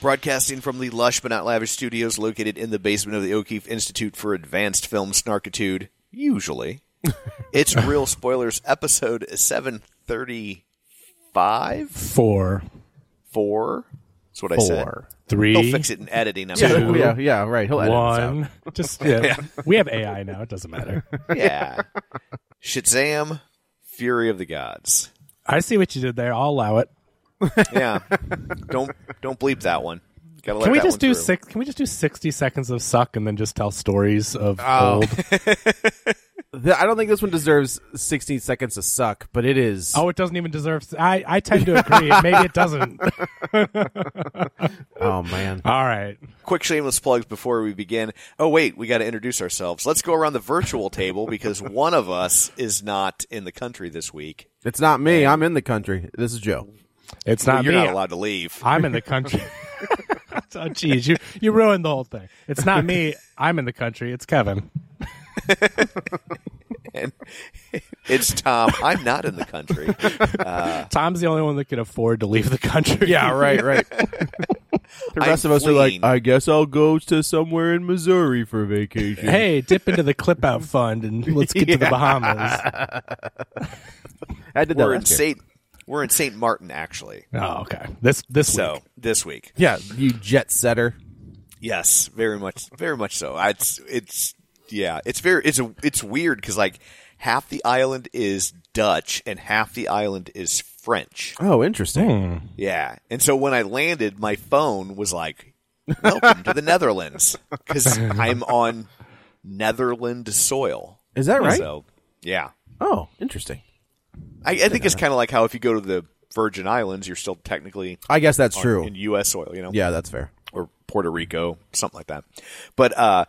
Broadcasting from the lush but not lavish studios located in the basement of the O'Keefe Institute for Advanced Film Snarkitude, usually. it's Reel Spoilers, episode 735? Four. Four? That's what I said. Four. Three. He'll fix it in editing. I'm Two. sure. yeah, yeah, right. He'll edit this out. One. Just yeah. We have AI now. It doesn't matter. Yeah. Shazam, Fury of the Gods. I see what you did there. I'll allow it. Yeah. don't don't bleep that one. Gotta let Can we that just one do through. six? Can we just do sixty seconds of suck and then just tell stories of Oh. old? Th- I don't think this one deserves sixty seconds to suck, but it is. Oh, it doesn't even deserve. I I tend to agree. Maybe it doesn't. Oh, man. All right. quick shameless plugs before we begin. Oh wait, we got to introduce ourselves. Let's go around the virtual table because one of us is not in the country this week. It's not me. I'm in the country. This is Joe. It's Well, not you're me. not allowed to leave. I'm in the country. oh, geez, you you ruined the whole thing. It's not me. I'm in the country. It's Kevin. And it's Tom. I'm not in the country. Uh, Tom's the only one that can afford to leave the country. Yeah, right, right. the rest I'm of us are like. I guess I'll go to somewhere in Missouri for vacation. hey, dip into the clip out fund and let's get to the Bahamas. I did that we're in year. Saint. We're in Saint Martin, actually. Oh, okay. This this So week. this week, Yeah, you jet setter. yes, very much, very much so. It's it's yeah, it's very it's a it's weird because like half the island is Dutch and half the island is French. Oh, interesting. Hmm. Yeah. And so when I landed, my phone was like, welcome to the Netherlands. Because I'm on Netherland soil. Is that right? So, yeah. Oh, interesting. I, I think it's kind of like how if you go to the Virgin Islands, you're still technically I guess that's on- true. in U.S. soil, you know? Yeah, that's fair. Or Puerto Rico, something like that. But, uh,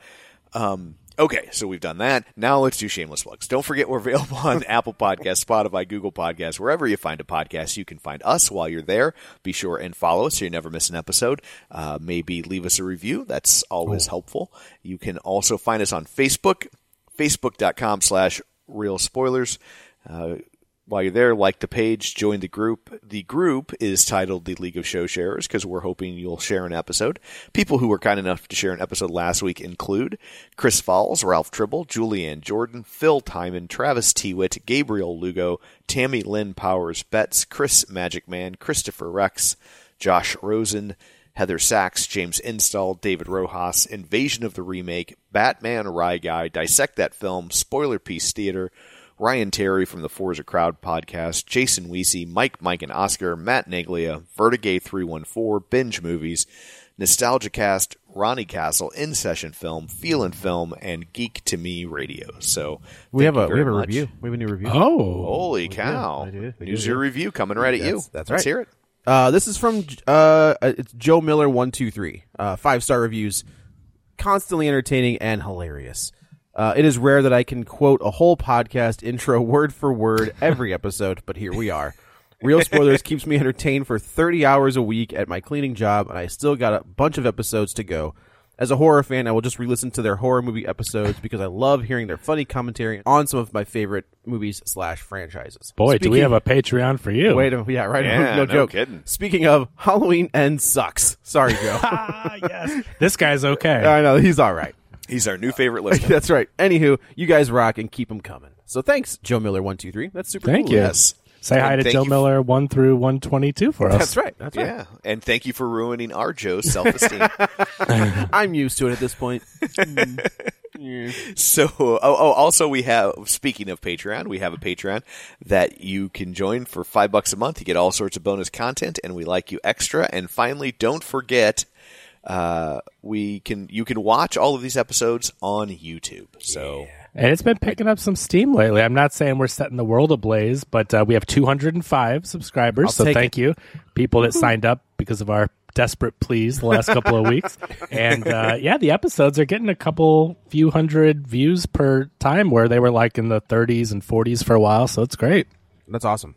um, okay, so we've done that. Now let's do shameless plugs. Don't forget we're available on Apple Podcasts, Spotify, Google Podcasts, wherever you find a podcast, you can find us while you're there. Be sure and follow us so you never miss an episode. Uh, maybe leave us a review. That's always helpful. You can also find us on Facebook, facebook.com slash reel spoilers. Uh, while you're there, like the page, join the group. The group is titled the League of Show Sharers because we're hoping you'll share an episode. People who were kind enough to share an episode last week include Chris Falls, Ralph Tribble, Julianne Jordan, Phil Timon, Travis Tewitt, Gabriel Lugo, Tammy Lynn Powers Betts, Chris Magic Man, Christopher Rex, Josh Rosen, Heather Sachs, James Install, David Rojas, Invasion of the Remake, Batman Rye Guy, Dissect That Film, Spoiler Piece Theater, Ryan Terry from the Forza Crowd podcast, Jason Weesey, Mike, Mike, and Oscar, Matt Naglia, Vertigay 314, Binge Movies, Nostalgia Cast, Ronnie Castle, In Session Film, Feelin' Film, and Geek to Me Radio. So We have a we very have a much. review. We have a new review. Oh, Holy cow! I do. We News do, your review coming right at you. That's- that's Let's right. hear it. Uh, this is from uh, it's Joe Miller one two three. Uh, five star reviews, constantly entertaining and hilarious. Uh, it is rare that I can quote a whole podcast intro word for word every episode, but here we are. Reel spoilers keeps me entertained for 30 hours a week at my cleaning job, and I still got a bunch of episodes to go. As a horror fan, I will just re-listen to their horror movie episodes because I love hearing their funny commentary on some of my favorite movies slash franchises. boy, do we have a Patreon for you? Wait, a- minute. yeah, right. Yeah, no, no joke. kidding. Speaking of, Halloween Ends sucks. Sorry, Joe. ah, yes. This guy's okay. I know he's all right. He's our new favorite listener. That's right. Anywho, you guys rock and keep them coming. So thanks, Joe Miller one two three. That's super. Thank cool. you. yes. Say hi to Joe you- Miller one through one twenty two for us. That's right. That's right. Yeah, and thank you for ruining our Joe's self esteem. I'm used to it at this point. So, oh, oh, also we have. Speaking of Patreon, we have a Patreon that you can join for five bucks a month. You get all sorts of bonus content, and we like you extra. And finally, don't forget, uh, we can you can watch all of these episodes on YouTube. So, And it's been picking up some steam lately. I'm not saying we're setting the world ablaze, but uh, we have 205 subscribers. I'll so take thank you, people that signed up because of our desperate pleas the last couple of weeks. And uh, yeah, the episodes are getting a couple few hundred views per time, where they were like in the 30s and 40s for a while. So it's great. That's awesome.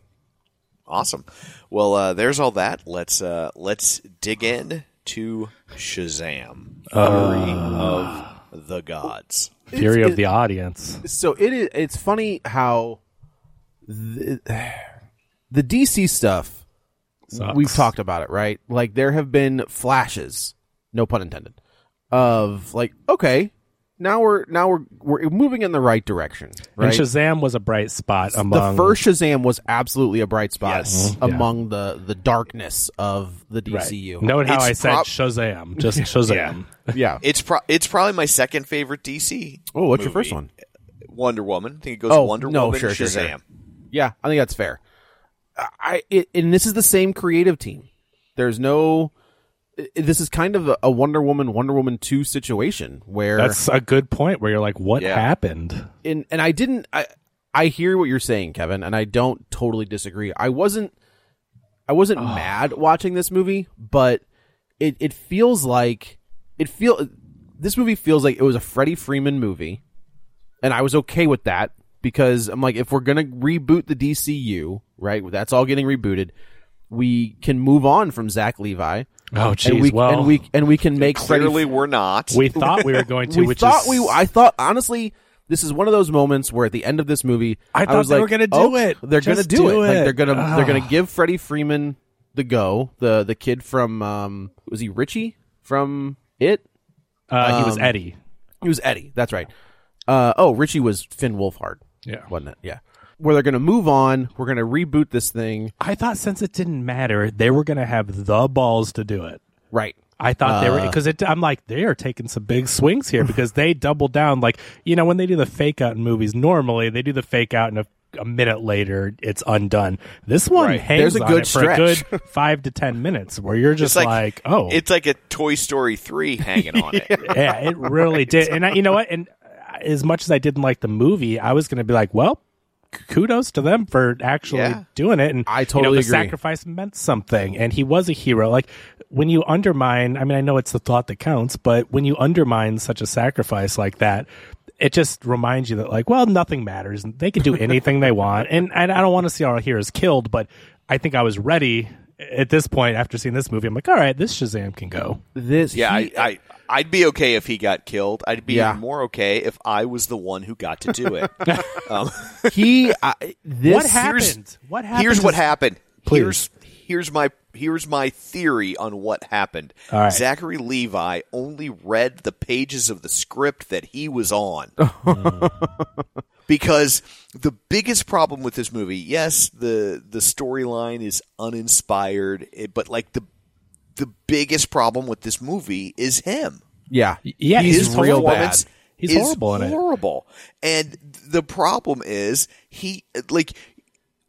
awesome. Well, uh, there's all that. Let's uh, let's dig in to Shazam, ah. Fury of the Gods. Fury It's- of the audience. So it is. It's funny how the, the DC stuff. Sucks. We've talked about it, right? Like there have been flashes, no pun intended, of like okay, now we're now we're we're moving in the right direction, right? And Shazam was a bright spot among the first Shazam was absolutely a bright spot Yes. Mm-hmm. among the the darkness of the Right. DCU. Note how It's I said prob- Shazam, just Shazam. yeah. It's pro- it's probably my second favorite DC. Oh, what's your first one? Wonder Woman. I think it goes Oh, Wonder no, Woman, sure, sure, Shazam. sure. Yeah, I think that's fair. I it, and this is the same creative team. There's no. I- This is kind of a, a Wonder Woman, Wonder Woman two situation where That's a good point. Where you're like, what Yeah. happened? and and I didn't I I hear what you're saying, Kevin, and I don't totally disagree. I wasn't I wasn't mad watching this movie, but it it feels like it feel this movie feels like it was a Freddie Freeman movie, and I was okay with that because I'm like, if we're gonna reboot the DCU, right? That's all getting rebooted. We can move on from Zach Levi. Oh, and jeez. we Well, and we and we can make Freddie Clearly, we're not. we thought we were going to. we which thought is, we I thought honestly this is one of those moments where at the end of this movie I thought was they like, were gonna do oh, it. They're gonna do, do it. Like they're gonna they're gonna give Freddie Freeman the go. The the kid from um was he Richie from It? uh, he was um, Eddie. He was Eddie. That's right. Uh oh, Richie was Finn Wolfhard. Yeah. wasn't it? Yeah. Where they're gonna move on. We're gonna reboot this thing. I thought since it didn't matter, they were going to have the balls to do it. Right. I thought they were Uh. because I'm like they are taking some big swings here because they double down. Like you know when they do the fake out in movies, normally they do the fake out and a, a minute later it's undone. This one Right. hangs There's a on good it for a stretch. good five to ten minutes where you're just It's like, oh, it's like a Toy Story three hanging on it. yeah, it really did. And I, you know what? And as much as I didn't like the movie, I was going to be like, well, k- kudos to them for actually Yeah. doing it. And I you totally know, the agree. sacrifice meant something, and he was a hero. Like when you undermine, I mean, I know it's the thought that counts, but when you undermine such a sacrifice like that. It just reminds you that, like, well, nothing matters. They can do anything they want, and, and I don't want to see our heroes killed. But I think I was ready at this point after seeing this movie. I'm like, all right, this Shazam can go. This Yeah, he- I, I I'd be okay if he got killed. I'd be Yeah. more okay if I was the one who got to do it. um, he I, this what happened? What happened? here's what happened. Please. Here's here's my here's my theory on what happened. All right. Zachary Levi only read the pages of the script that he was on. because the biggest problem with this movie, yes, the the storyline is uninspired, eh, but like the the biggest problem with this movie is him. yeah Yeah, he's he's real bad. performance He's is horrible in it. Horrible. And the problem is he like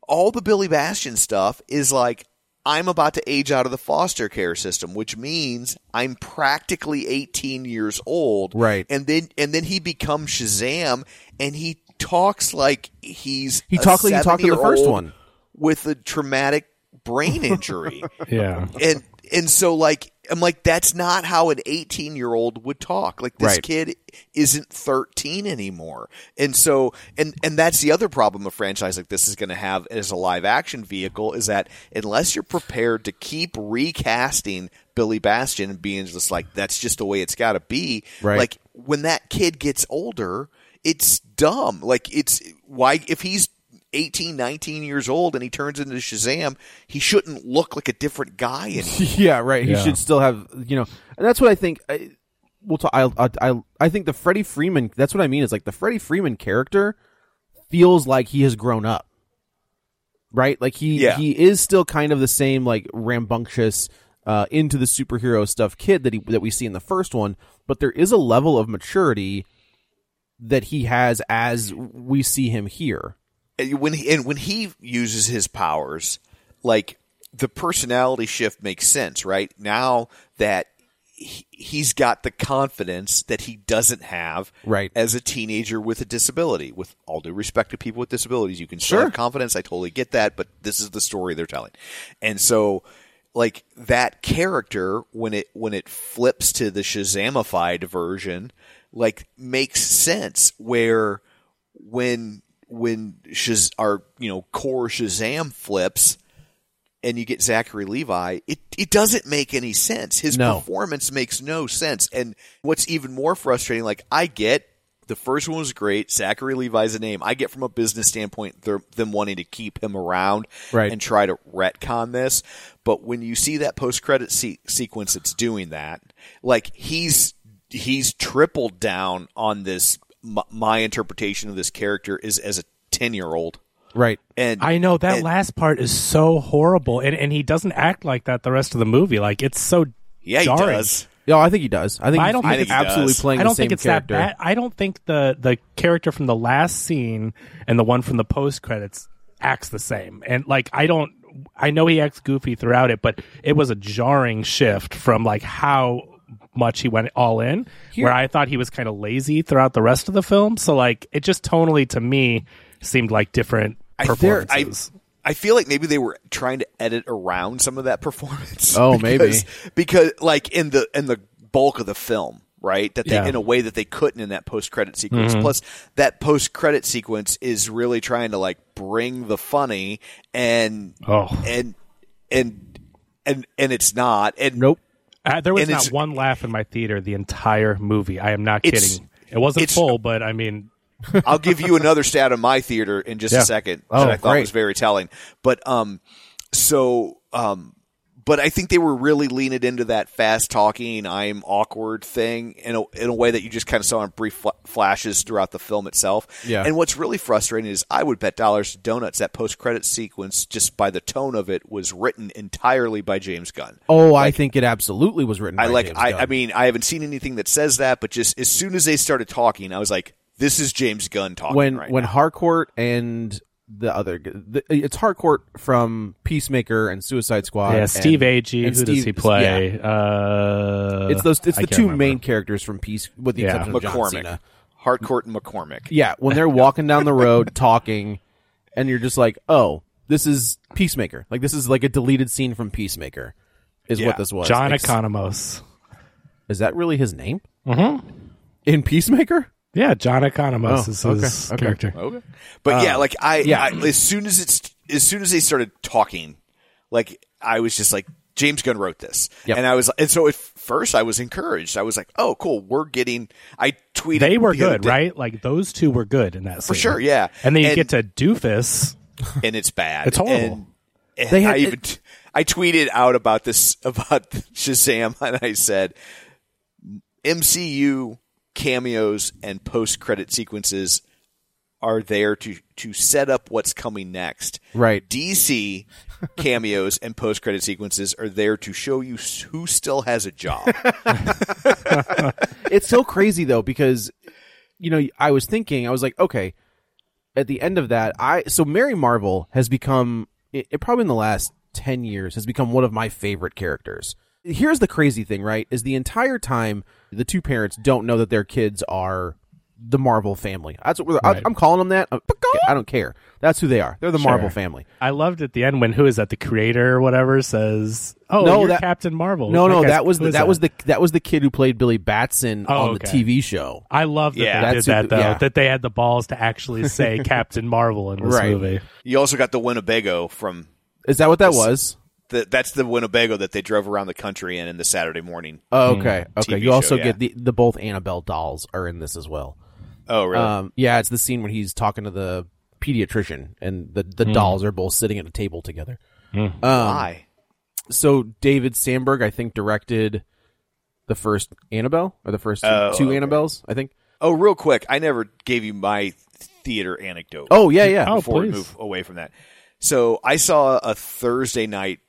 all the Billy Batson stuff is like I'm about to age out of the foster care system, which means I'm practically 18 years old. Right. And then and then he becomes Shazam and he talks like he's He talks like he talked in the first one. with a traumatic brain injury. Yeah. and and so like I'm like that's not how an 18 year old would talk. Like this Right. kid isn't 13 anymore. And so and and that's the other problem a franchise like this is going to have as a live action vehicle is that unless you're prepared to keep recasting Billy Batson and being just like that's just the way it's got to be, Right. like when that kid gets older, it's dumb. Like it's why if he's 18, 19 years old and he turns into Shazam, he shouldn't look like a different guy anymore. yeah, right. He Yeah. should still have, you know, and that's what I think. I, we'll talk. I, I, I, I think the Freddie Freeman. That's what I mean. Is like the Freddie Freeman character feels like he has grown up, right? Like he, Yeah. he is still kind of the same like rambunctious, uh, into the superhero stuff kid that he that we see in the first one, but there is a level of maturity that he has as we see him here. When he, and when he uses his powers, like the personality shift makes sense, right? Now that he, he's got the confidence that he doesn't have Right. as a teenager with a disability. With all due respect to people with disabilities, you can Sure. have confidence. I totally get that, but this is the story they're telling. And so like that character when it when it flips to the Shazamified version, like makes sense where when when Shaz- our you know core Shazam flips and you get Zachary Levi, it it doesn't make any sense. His No. performance makes no sense. And what's even more frustrating, like I get the first one was great. Zachary Levi's a name. I get from a business standpoint them wanting to keep him around Right. and try to retcon this. But when you see that post credit se- sequence it's doing that, like he's he's tripled down on this. My, my interpretation of this character is as a ten year old, Right. and I know that and- last part is so horrible, and and he doesn't act like that the rest of the movie. Like it's so Yeah, he does. Yeah, I think he does. I think I he's- don't he's think it's- absolutely does. playing I don't the same think it's character. that bad. I don't think the the character from the last scene and the one from the post credits acts the same. And like I don't I know he acts goofy throughout it, but it was a jarring shift from like how much he went all in where I thought he was kind of lazy throughout the rest of the film. So like it just tonally to me seemed like different I, I, performances. I feel like maybe they were trying to edit around some of that performance. Oh, maybe. because, because like in the in the bulk of the film, right? That they Yeah. in a way that they couldn't in that post credit sequence. Mm-hmm. Plus, that post credit sequence is really trying to like bring the funny and Oh. and and and and it's not. And Nope. Uh, there was and not one laugh in my theater the entire movie. I am not kidding. It wasn't it's- full, but I mean, I'll give you another stat of my theater in just Yeah. a second Oh, that I thought great. was very telling. But um, so um, but I think they were really leaning into that fast talking, I'm awkward thing in a in a way that you just kind of saw in brief fl- flashes throughout the film itself. Yeah. And what's really frustrating is I would bet dollars to donuts that post credit sequence, just by the tone of it, was written entirely by James Gunn. Oh, I think it absolutely was written. I by like. James I, Gunn. I mean, I haven't seen anything that says that, but just as soon as they started talking, I was like, "This is James Gunn talking." when right when now. Harcourt and the other, the, it's Harcourt from Peacemaker and Suicide Squad. yeah, and- Steve Agee. Who and does he play? yeah. Uh, It's those. It's I the two remember. main characters from Peace, with the Yeah. exception of John Cena. Harcourt and McCormick. Yeah, when they're walking down the road talking, and you're just like, "Oh, this is Peacemaker." Like this is like a deleted scene from Peacemaker, is Yeah. what this was. John Ex- Economos. Is that really his name? Mm-hmm. In Peacemaker? Yeah, John Economos Oh, is okay, his okay. character. Okay, but yeah, um, like I, yeah. I, as soon as it's as soon as they started talking, like I was just like, James Gunn wrote this, Yep. and I was, and so at first I was encouraged. I was like, oh, cool, we're getting. I tweeted They were the other good, day- right? Like those two were good in that For sure, yeah. And then you And- get to Doofus. and it's bad. It's horrible. And, and They had- I even t- I tweeted out about this about Shazam, and I said MCU cameos and post credit sequences are there to to set up what's coming next. Right. DC cameos and post credit sequences are there to show you who still has a job. it's so crazy though because you know I was thinking I was like okay at the end of that I so Mary Marvel has become it, it probably in the last 10 years has become one of my favorite characters. Here's the crazy thing, right? Is the entire time the two parents don't know that their kids are the Marvel family. That's what we're, I, Right. I'm calling them that. Uh, I don't care. That's who they are. They're the Sure. Marvel family. I loved at the end when who is that? The creator or whatever says, "Oh, No, you're that- Captain Marvel." No, no, that was the, is that was the that was the kid who played Billy Batson Oh, on okay. the TV show. I love that Yeah. they did who- that though. yeah. That they had the balls to actually say Captain Marvel in this Right. movie. You also got the Winnebago from Is that what that This- was? The, that's the Winnebago that they drove around the country in in the Saturday morning. Oh, okay, okay. TV You also show, get the the both Annabelle dolls are in this as well. Oh, really? Um, yeah, it's the scene when he's talking to the pediatrician, and the the dolls are both sitting at a table together. Um, Why? so David Sandberg, I think, directed the first Annabelle or the first two, Oh, two okay. Annabelles. I think. Oh, real quick, I never gave you my theater anecdote. Oh yeah, yeah. Oh, before we move away from that. So I saw a Thursday night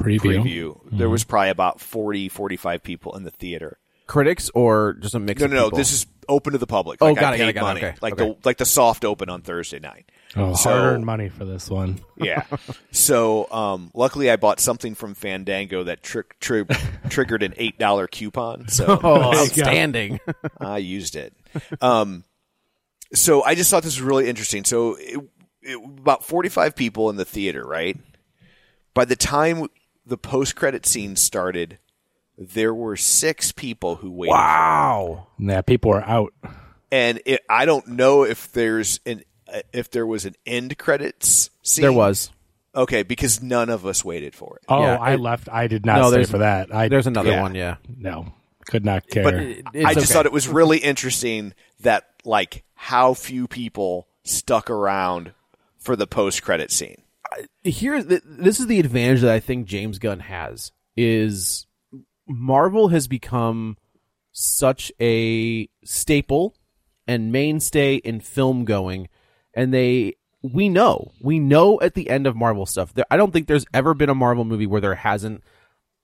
Preview. preview. There was probably about 40, 45 people in the theater. Critics or just a mix. No, of no, no. people? This is open to the public. Oh, Like, got I it, got it, paid got it, money. okay, Like okay. the like the soft open on Thursday night. Oh, So- hard-earned money for this one. Yeah. so, um, luckily, I bought something from Fandango that tri- tri- triggered an eight dollar coupon. So oh, outstanding. I used it. Um, so I just thought this was really interesting. So it, it, about 45 people in the theater, right? By the time the post credit scene started, there were six people who waited. wow. Yeah, people are out. And it, I don't know if there's an uh, if there was an end credits scene. There was. Okay, because none of us waited for it. Oh, Yeah, I it- left. I did not No, stay there's- for that. I There's another Yeah. one. Yeah. no, could not care. But It's I just okay. thought it was really interesting that like how few people stuck around for the post credit scene. Here th- this is the advantage that I think James Gunn has is Marvel has become such a staple and mainstay in film going and they we know we know at the end of Marvel stuff. There, I don't think there's ever been a Marvel movie where there hasn't.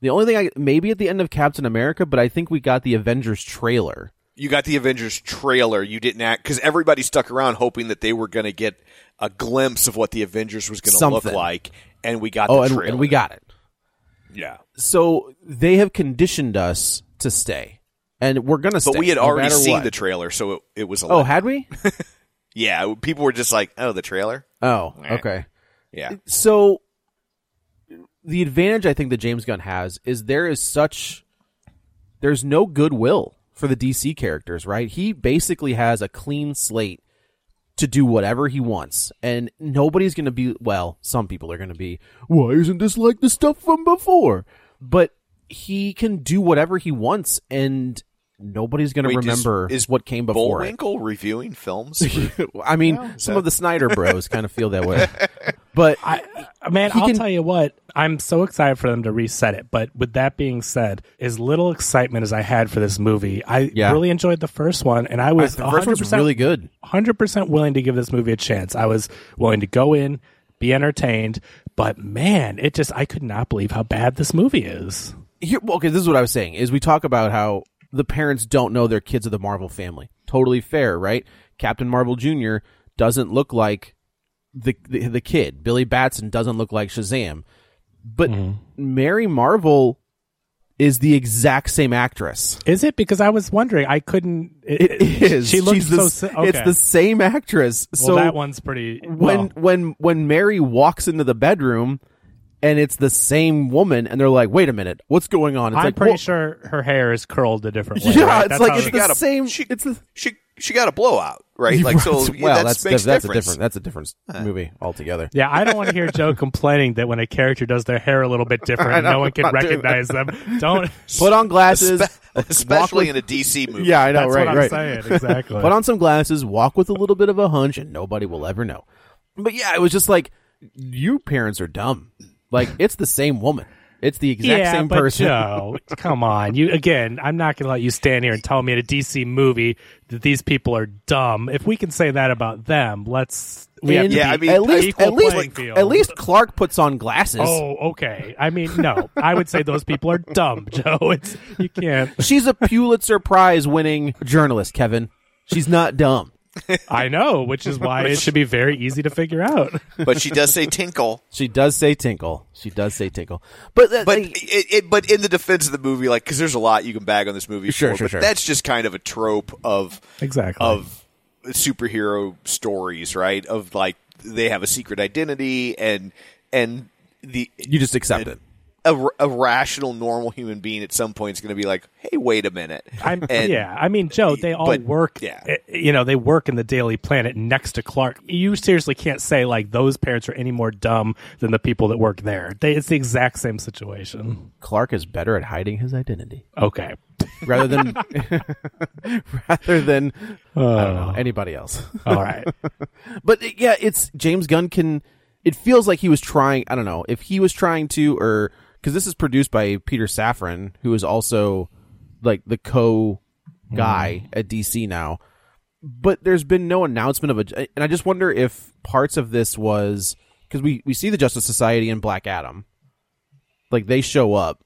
The only thing I maybe at the end of Captain America but I think we got the Avengers trailer. You got the Avengers trailer. You didn't act because everybody stuck around hoping that they were going to get a glimpse of what the Avengers was going to look like, and we got oh the and, trailer. and we got it yeah. so they have conditioned us to stay and we're gonna stay But we had no already seen what. the trailer, so it, it was. A Oh, had we? yeah. People were just like, "Oh, the trailer." Oh, okay. Yeah. So the advantage I think that James Gunn has is there is such there's no goodwill for the DC characters, right? He basically has a clean slate to do whatever he wants. And nobody's going to be well, some people are going to be, "Why isn't this like the stuff from before?" But he can do whatever he wants and nobody's going to Wait, is- remember is what came before it. Reviewing films. I mean, some of the Snyder Bros kind of feel that way. But I, man, He I'll can- tell you what. I'm so excited for them to reset it. But with that being said, as little excitement as I had for this movie, I Yeah. really enjoyed the first one, and I was the first one's 100% really good. Hundred percent willing to give this movie a chance. I was willing to go in, be entertained, but man, it just I could not believe how bad this movie is. here well, okay this is what i was saying is we talk about how the parents don't know their kids are the marvel family totally fair right captain marvel jr doesn't look like the the, the kid billy batson doesn't look like shazam but mm-hmm. mary marvel is the exact same actress Is it because I was wondering? I couldn't. It, it is She looks She's the, so. s- Okay. it's the same actress well, so that one's pretty. when well, when when Mary walks into the bedroom and it's the same woman and they're like, "Wait a minute, what's going on?" It's I'm like, pretty well- sure her hair is curled a different way. Yeah, right? it's That's like how it's it- the got a- same. she- it's the she she got a blowout, right? Like so. Right. yeah, well, that that's that's a different that's a different uh. movie altogether. Yeah, I don't want to hear Joe complaining that when a character does their hair a little bit different, know, no one can recognize them. Don't. Put on glasses, Espe- especially with- in a DC movie. Yeah, I know, That's right, right. saying. Exactly. Put on some glasses, walk with a little bit of a hunch, and nobody will ever know. But yeah, it was just like you parents are dumb. Like it's the same woman. It's the exact yeah, same but person. Joe, come on. You again. I'm not going to let you stand here and tell me at a DC movie that these people are dumb. If we can say that about them, let's. We have to Yeah, be I mean, at least equal at least playing field. at least Clark puts on glasses. Oh, okay. I mean, no. I would say those people are dumb, Joe. It's you can't. She's a Pulitzer Prize winning journalist, Kevin. She's not dumb. I know, which is why it should be very easy to figure out. but she does say tinkle. She does say tinkle. She does say tinkle. But that, But they- it, it, but in the defense of the movie, like, because there's a lot you can bag on this movie. Sure, for, sure, but sure. That's just kind of a trope of Exactly. of superhero stories, right? Of like they have a secret identity and and the you just accept it. A, a rational, normal human being at some point is going to be like, "Hey, wait a minute." I'm, And- yeah, I mean, Joe, they all but, work. yeah. eh, You know, they work in the Daily Planet next to Clark. You seriously can't say like those parents are any more dumb than the people that work there. They, it's the exact same situation. Clark is better at hiding his identity Okay. rather than rather than I don't know anybody else. All right. But uh, yeah, it's James Gunn can. It feels like he was trying. I don't know if he was trying to, or because this is produced by Peter Safran, who is also like the co guy mm-hmm. at DC now. But there's been no announcement of a, and I just wonder if parts of this was because we we see the Justice Society in Black Adam, like they show up,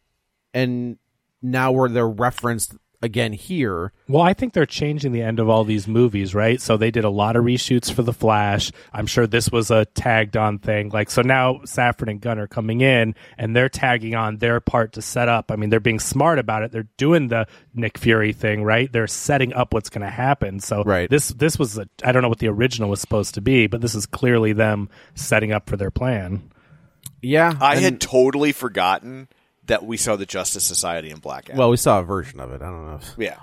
and now where they're referenced again here. Well, I think they're changing the end of all these movies, right? So they did a lot of reshoots for The Flash. I'm sure this was a tagged on thing. Like, so now Safran and Gunn are coming in and they're tagging on their part to set up. I mean, they're being smart about it. They're doing the Nick Fury thing, right? They're setting up what's going to happen. So Right. this, this was, a, I don't know what the original was supposed to be, but this is clearly them setting up for their plan. Yeah, I and- had totally forgotten that we saw the Justice Society in Black Adam. well, we saw a version of it. I don't know. If, yeah.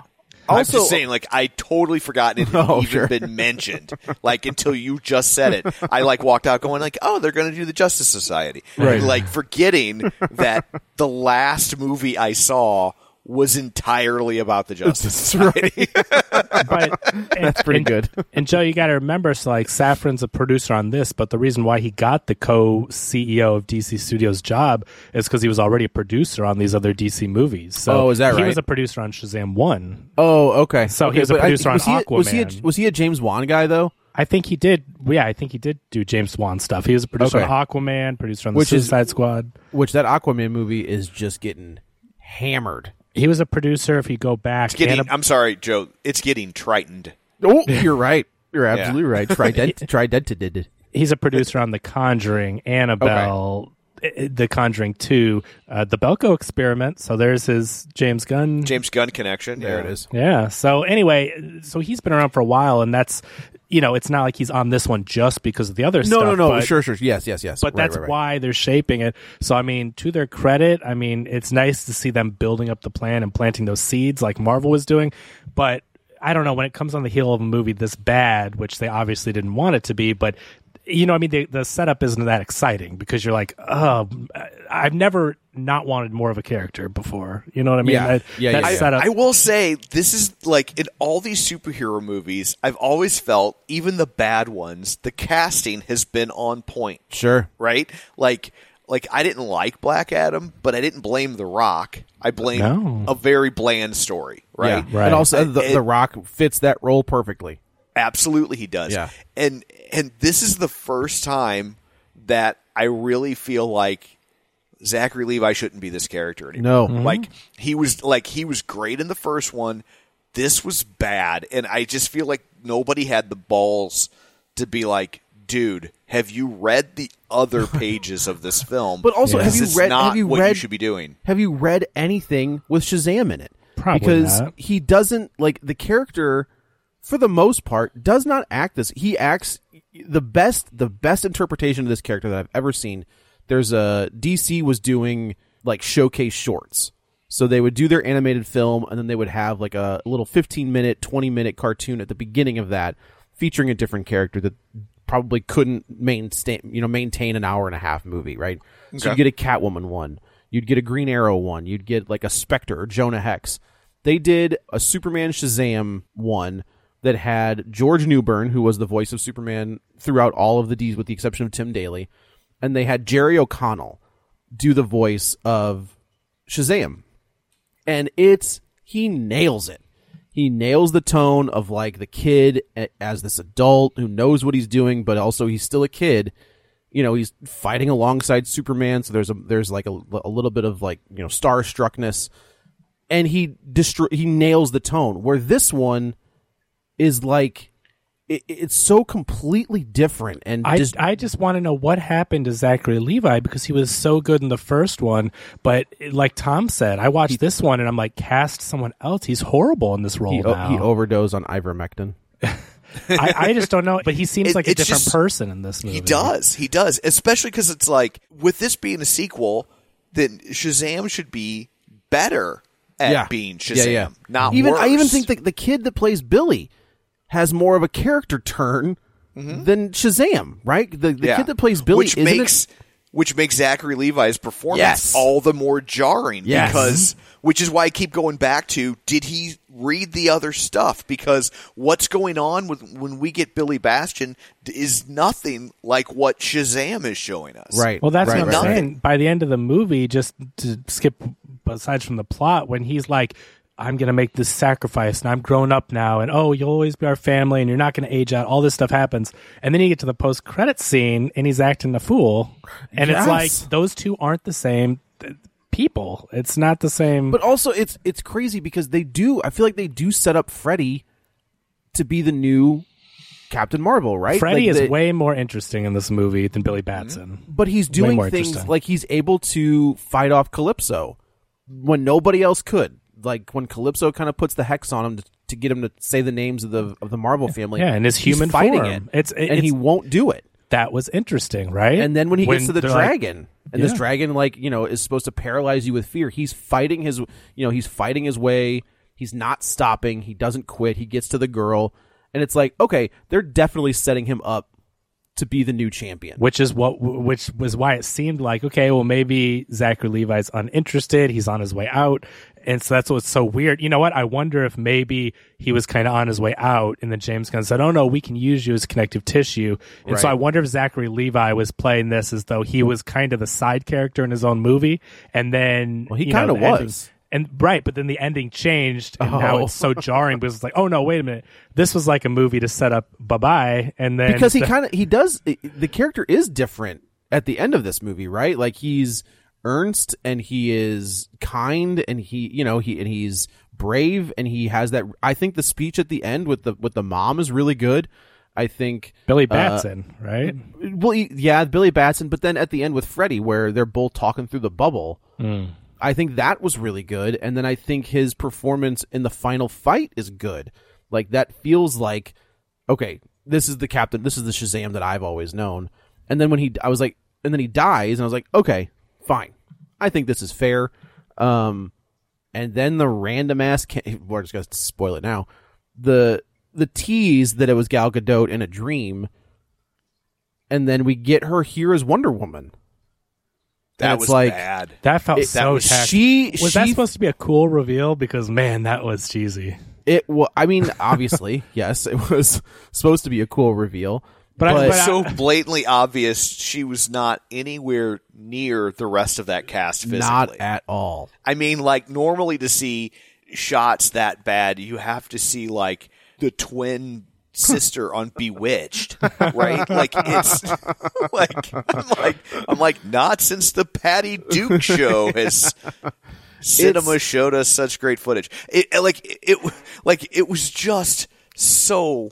I'm just saying, like, I totally forgotten it had Oh, even sure. been mentioned. Like, until you just said it. I, like, walked out going, like, oh, they're going to do the Justice Society. Right. Like, forgetting that the last movie I saw was entirely about the Justice Society. but that's pretty and, good. and Joe, you got to remember, so like Safran's a producer on this, but the reason why he got the co CEO of DC Studios job is because he was already a producer on these other DC movies. So Oh, is that right? He was a producer on Shazam One. Oh, okay. So Okay, he was a but I- producer on was he a- was he, a, Aquaman. was he a James Wan guy though? I think he did. Yeah, I think he did do James Wan stuff. He was a producer Okay. on Aquaman, producer on the Which is- Suicide Squad. Which that Aquaman movie is just getting hammered. He was a producer. If you go back, getting, and a- I'm sorry, Joe. It's getting tritoned. Oh, you're right. You're absolutely right. Trident, tridented. he's a producer on The Conjuring, Annabelle, eh, The Conjuring Two, uh, the Belko Experiment. So there's his James Gunn. James Gunn connection. There yeah. it is. Yeah. So anyway, so he's been around for a while, and that's you know, it's not like he's on this one just because of the other No, stuff. no, no. but- Sure, sure. Yes, yes, yes. But Right, that's right, right. why they're shaping it. So I mean, to their credit, I mean, it's nice to see them building up the plan and planting those seeds like Marvel was doing. But I don't know when it comes on the heel of a movie this bad, which they obviously didn't want it to be, but you know, I mean, the, the setup isn't that exciting because you're like, oh, I've never not wanted more of a character before. You know what I mean? Yeah. That, Yeah, that yeah, yeah. setup. I will say this is like in all these superhero movies, I've always felt, even the bad ones, the casting has been on point. Sure. Right? Like like I didn't like Black Adam, but I didn't blame The Rock. I blame No. a very bland story, right? Yeah. Right. And also, the, It- the Rock fits that role perfectly. Absolutely, he does. Yeah. And and this is the first time that I really feel like Zachary Levi shouldn't be this character anymore. No. Mm-hmm. Like he was like he was great in the first one. This was bad, and I just feel like nobody had the balls to be like, dude, have you read the other pages of this film? But also, have you is read? Not have you what read? you should be doing. Have you read anything with Shazam in it? Probably because not. he doesn't like the character. For the most part, does not act this. He acts the best. The best interpretation of this character that I've ever seen. There's a DC was doing like showcase shorts. So they would do their animated film, and then they would have like a little 15 minute, 20 minute cartoon at the beginning of that, featuring a different character that probably couldn't maintain, you know, maintain an hour and a half movie, right? So you get a Catwoman one, you'd get a Green Arrow one, you'd get like a Spectre or Jonah Hex. They did a Superman Shazam one that had George Newbern, who was the voice of Superman throughout all of the D's, with the exception of Tim Daly, and they had Jerry O'Connell do the voice of Shazam and it's he nails it. He nails the tone of like the kid as this adult who knows what he's doing, but also he's still a kid. You know, he's fighting alongside Superman, so there's a there's like a, a little bit of like you know starstruckness, and he destroy he nails the tone. Where this one is like it, it's so completely different and I, just I just want to know what happened to Zachary Levi because he was so good in the first one. But like Tom said, I watched this one and I'm like, cast someone else. He's horrible in this role he, now. he overdosed on ivermectin. I, I just don't know. But he seems It- like a different just- person in this movie. He does. He does. Especially because it's like, with this being a sequel, then Shazam should be better at being Shazam, yeah, yeah. not even worse. I even think that the kid that plays Billy has more of a character turn than Shazam, right? The the Mm-hmm. Yeah. kid that plays Billy which isn't it- makes which makes Zachary Levi's performance Yes. all the more jarring Yes. because which is why I keep going back to did he read the other stuff because what's going on with when we get Billy Batson is nothing like what Shazam is showing us. right. Well, that's right, what I'm right, right. saying. By the end of the movie, just to skip aside from the plot, when he's like, I'm going to make this sacrifice and I'm grown up now and oh, you'll always be our family and you're not going to age out. All this stuff happens. And then you get to the post credit scene and he's acting a fool. And Yes. it's like, those two aren't the same people. It's not the same. But also, it's it's crazy because they do. I feel like they do set up Freddy to be the new Captain Marvel, right? Freddy Like is the- way more interesting in this movie than Billy mm-hmm. Batson. but he's doing things like he's able to fight off Kalypso when nobody else could. Like when Kalypso kind of puts the hex on him to, to get him to say the names of the of the Marvel family. Yeah, in his human fighting form. it, It's- it- and he won't do it. That was interesting, right? And then when he gets to the they're like- dragon, and this dragon, like you know, is supposed to paralyze you with fear. He's fighting his, you know, he's fighting his way. He's not stopping. He doesn't quit. He gets to the girl, and it's like, okay, they're definitely setting him up to be the new champion. which is what which was why it seemed like okay well maybe zachary levi's uninterested. He's on his way out. And so that's what's so weird. You know what? I wonder if maybe he was kind of on his way out and then james gunn said oh no we can use you as connective tissue. And so i wonder if zachary levi was playing this as though he was kind of the side character in his own movie. And then Well, he the ending- was. And right, but then the ending changed, and now Oh. it's so jarring because it's like, oh no, wait a minute, this was like a movie to set up bye bye, and then because he the- kind of he does the character is different at the end of this movie, right? Like he's earnest and he is kind and he you know he and he's brave and he has that I think the speech at the end with the with the mom is really good. I think Billy uh, Batson, right? well, yeah, Billy Batson, but then at the end with Freddie, where they're both talking through the bubble, I think that was really good. And then I think his performance in the final fight is good. Like that feels like, okay, this is the captain, this is the Shazam that I've always known. And then when he, I was like, and then he dies, and I was like, okay, fine, I think this is fair. Um, and then the random ass, ca- we're just gonna spoil it now. The the tease that it was Gal Gadot in a dream and then we get her here as Wonder Woman. That it's was like- bad. That felt It- so that was- tacky. she- was that supposed to be a cool reveal? Because man, that was cheesy. It well, I mean, obviously, yes, it was supposed to be a cool reveal, But I- but, but I- so blatantly obvious she was not anywhere near the rest of that cast physically. not at all. I mean, like normally to see shots that bad, you have to see like the twin sister on Bewitched, right? Like it's like I'm like I'm like not since the Patty Duke show has cinema showed us such great footage. It like it, it like it was just so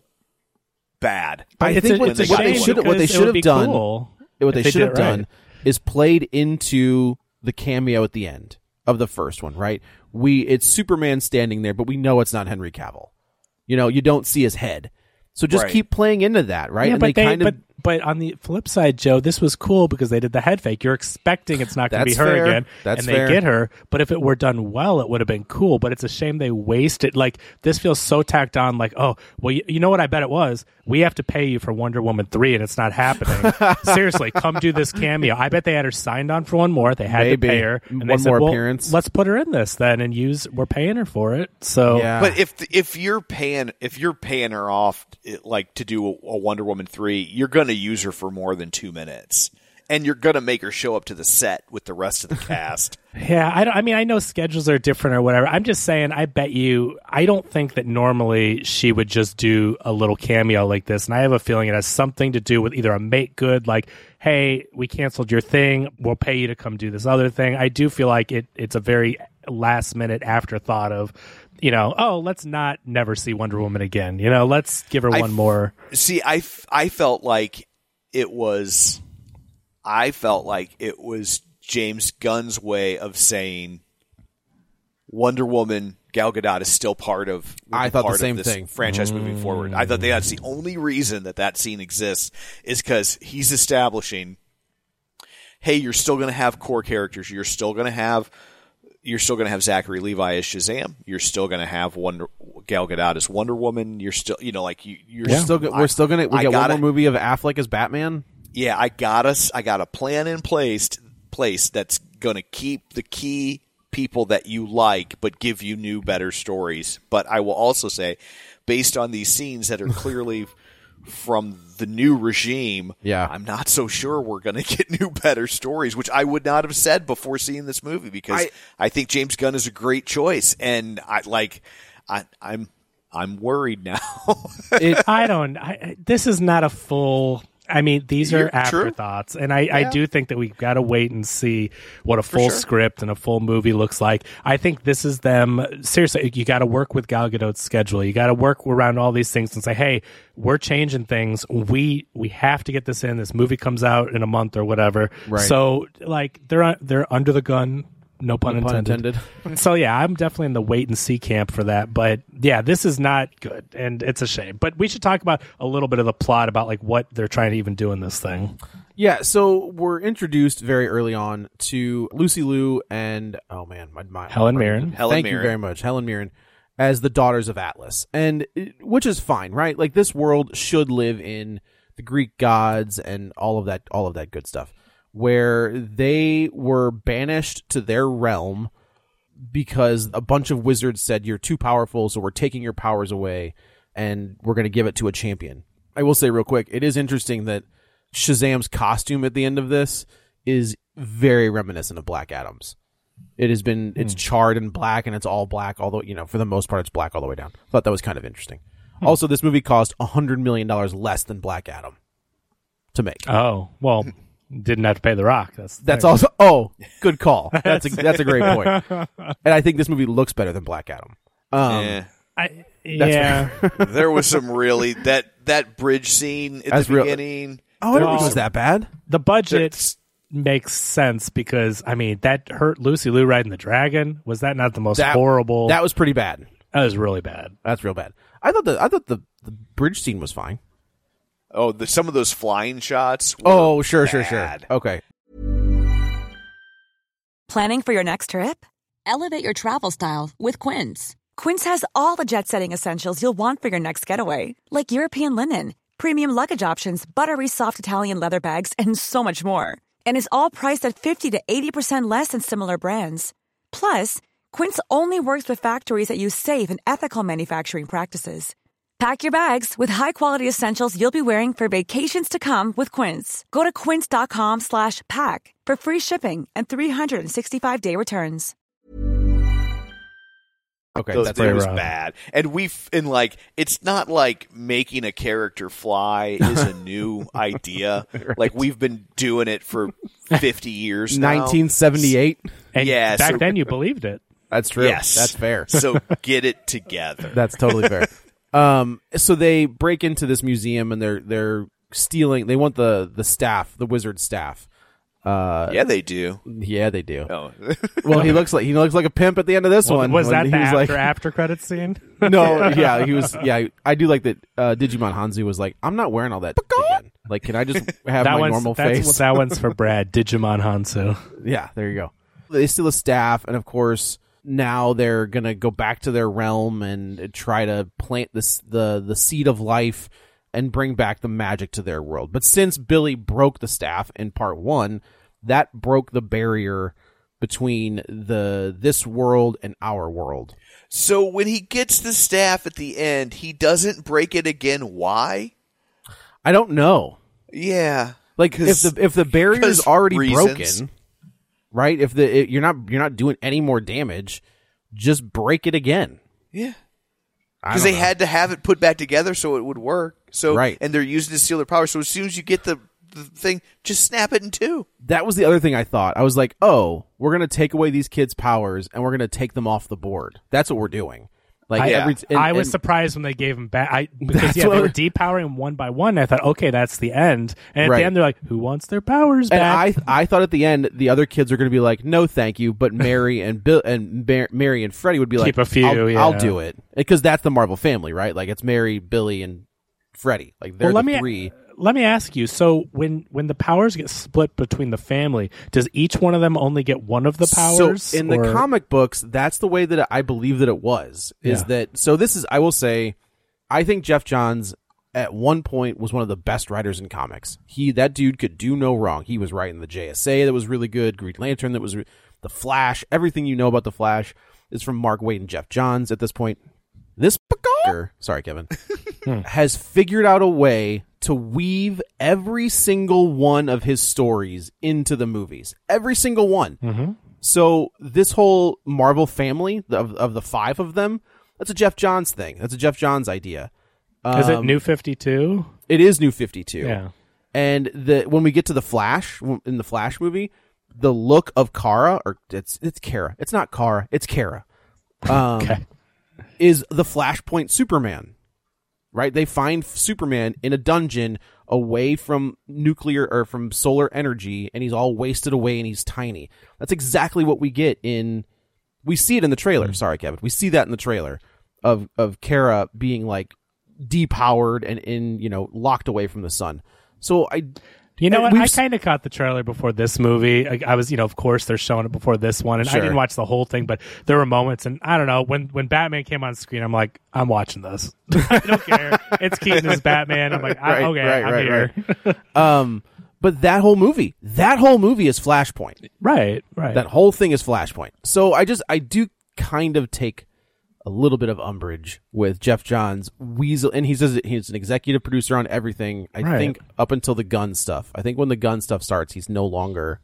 bad. But I it's think a, what, it's a what they should what they should have done, cool what they should have right. done is played into the cameo at the end of the first one. Right? We it's Superman standing there, but we know it's not Henry Cavill. You know, you don't see his head, so just Right. keep playing into that, right? Yeah, and but they, they, kind of but but on the flip side, Joe, this was cool because they did the head fake. You're expecting it's not going to be her fair. again, That's and they fair. get her. But if it were done well, it would have been cool. But it's a shame they wasted. Like this feels so tacked on. Like oh, well, you, you know what? I bet it was. We have to pay you for Wonder Woman three, and it's not happening. Seriously, come do this cameo. I bet they had her signed on for one more. They had Maybe. to pay her. And they One said, more well, appearance. Let's put her in this then, and use. We're paying her for it. So Yeah. But if if you're paying if you're paying her off it, like to do a, a Wonder Woman three, you're going to use her for more than two minutes, and you're going to make her show up to the set with the rest of the cast. Yeah, I, don't, I mean, I know schedules are different or whatever. I'm just saying, I bet you, I don't think that normally she would just do a little cameo like this. And I have a feeling it has something to do with either a make good, like, hey, we canceled your thing, we'll pay you to come do this other thing. I do feel like it, it's a very last minute afterthought of you know, oh, let's not never see Wonder Woman again. You know, let's give her I one f- more. See, I, f- I felt like it was, I felt like it was James Gunn's way of saying Wonder Woman, Gal Gadot is still part of. I thought the part of same thing. Franchise moving forward. I thought that's the only reason that that scene exists is because he's establishing. Hey, you're still going to have core characters. You're still going to have. You're still going to have Zachary Levi as Shazam. You're still going to have Wonder Gal Gadot as Wonder Woman. You're still, you know, like you. You're We're still, we're still gonna we I get one gotta- more movie of Affleck as Batman. yeah, I got us. I got a plan in place, place that's going to keep the key people that you like, but give you new, better stories. But I will also say, based on these scenes that are clearly from the new regime, Yeah. I'm not so sure we're going to get new, better stories, which I would not have said before seeing this movie because I- I, think James Gunn is a great choice, and I like, I, I'm. I'm worried now. I don't. I, I- this is not a full. I mean, these are You're- true. afterthoughts, and I, I do think that we've got to wait and see what a full sure. script and a full movie looks like. I think this is them. Seriously, you got to work with Gal Gadot's schedule. You got to work around all these things and say, "Hey, we're changing things. We we have to get this in. This movie comes out in a month or whatever." Right. So, like, they're they're under the gun. No pun, No pun intended. intended. so yeah, I'm definitely in the wait and see camp for that. But yeah, this is not good, and it's a shame. But we should talk about a little bit of the plot about like what they're trying to even do in this thing. Yeah, so we're introduced very early on to Lucy Liu and oh man, my, my Helen Mirren. Helen Thank you very much, Helen Mirren, as the daughters of Atlas, and which is fine, right? Like this world should live in the Greek gods and all of that, all of that good stuff, where they were banished to their realm because a bunch of wizards said you're too powerful, so we're taking your powers away, and we're going to give it to a champion. I will say real quick, it is interesting that Shazam's costume at the end of this is very reminiscent of Black Adam's. It has been it's hmm. charred and black and it's all black, although you know for the most part it's black all the way down. Thought that was kind of interesting. Hmm. Also, this movie cost a hundred million dollars less than Black Adam to make. Oh well, didn't have to pay the Rock. That's That's also oh, good call. That's a, that's a great point. And I think this movie looks better than Black Adam. Um, Eh. I, yeah. there was some really that that bridge scene at That's the real- beginning. Oh, I don't think it was that bad. the budget That's- makes sense because I mean that hurt Lucy Liu riding the dragon. Was that not the most That, horrible? That was pretty bad. that was really bad. That's real bad. I thought the I thought the, the bridge scene was fine. Oh, the, some of those flying shots. were Oh, sure, sure, sure. Okay. Planning for your next trip? Elevate your travel style with Quince. Quince has all the jet setting essentials you'll want for your next getaway, like European linen, premium luggage options, buttery soft Italian leather bags, and so much more. And is all priced at 50 to 80% less than similar brands. Plus, Quince only works with factories that use safe and ethical manufacturing practices. Pack your bags with high-quality essentials you'll be wearing for vacations to come with Quince. Go to quince.com slash pack for free shipping and 365-day returns. Okay. Those, that's it pretty was bad. And we've, and like it's not like making a character fly is a new idea. Like we've been doing it for fifty years now. 1978. And Yeah, back so- then you believed it. That's true. Yes, That's fair. so get it together. That's totally fair. Um, so they break into this museum and they're they're stealing. They want the the staff, the wizard staff. Uh, yeah, they do. yeah, they do. Oh. Well, he looks like he looks like a pimp at the end of this one. was when that he the was after like, after credit scene? no, yeah, he was. Yeah, I do like that. Uh, Djimon Hounsou was like, "I'm not wearing all that again. Like, can I just have that my one's normal that's, face?" that one's for Brad Djimon Hounsou. Yeah, there you go. They steal a staff, and of course, now they're gonna go back to their realm and try to plant this the the seed of life and bring back the magic to their world. But since Billy broke the staff in part one, that broke the barrier between the this world and our world. So when he gets the staff at the end, he doesn't break it again. Why? I don't know. Yeah, Like if the if the barrier is already reasons. broken, right? If the you're not you're not doing any more damage, just break it again. yeah. Because they know. had to have it put back together so it would work. So Right. and they're using to steal their power. So as soon as you get the, the thing, just snap it in two. that was the other thing I thought. I was like, oh, we're gonna take away these kids' powers and we're gonna take them off the board. That's what we're doing Like I, every, and- I was and- surprised when they gave him back. I, because yeah, they were depowering him one by one. I thought, okay, that's the end. And at Right. the end, they're like, "Who wants their powers And back?" I I thought at the end the other kids are going to be like, no, thank you. But Mary and Bill and Mar- Mary and Freddie would be like, Keep a few, I'll, yeah. I'll do it because that's the Marvel family, right? Like it's Mary, Billy, and Freddie. Like they're well, let the me three. Let me ask you. So when when the powers get split between the family, does each one of them only get one of the powers? So in the comic books, that's the way that I believe that it was. Is Yeah. that so? This is I will say, I think Geoff Johns at one point was one of the best writers in comics. He that dude could do no wrong. He was writing the JSA that was really good, Green Lantern that was re- the Flash. Everything you know about the Flash is from Mark Waid and Geoff Johns. At this point, this fucker- sorry, Kevin, hmm. has figured out a way to weave every single one of his stories into the movies. Every single one. So this whole Marvel family of of the five of them, that's a Geoff Johns thing. That's a Geoff Johns idea. is it Um, New Fifty Two? It is New Fifty Two. Yeah. And the when we get to the Flash in the Flash movie, the look of Kara or it's it's Kara. It's not Kara. It's Kara. Um, Okay. Is the Flashpoint Superman? Right? They find Superman in a dungeon away from nuclear or from solar energy, and he's all wasted away and he's tiny. That's exactly what we get in. We see it in the trailer. Hmm. Sorry, Kevin. We see that in the trailer of of Kara being like depowered and in you know locked away from the sun. So I, You know what? we've I kind of caught the trailer before this movie. I, I was, you know, of course they're showing it before this one, and Sure. I didn't watch the whole thing, but there were moments, and I don't know when when Batman came on screen, I'm like, I'm watching this. I don't care. It's Keaton as Batman. I'm like, I, Right, okay, right, I'm right, here. um, but that whole movie, that whole movie is Flashpoint. right, right. That whole thing is Flashpoint. So I just I do kind of take a little bit of umbrage with Geoff Johns weasel, and he says he's an executive producer on everything. I Right. think up until the gun stuff. I think when the gun stuff starts, he's no longer.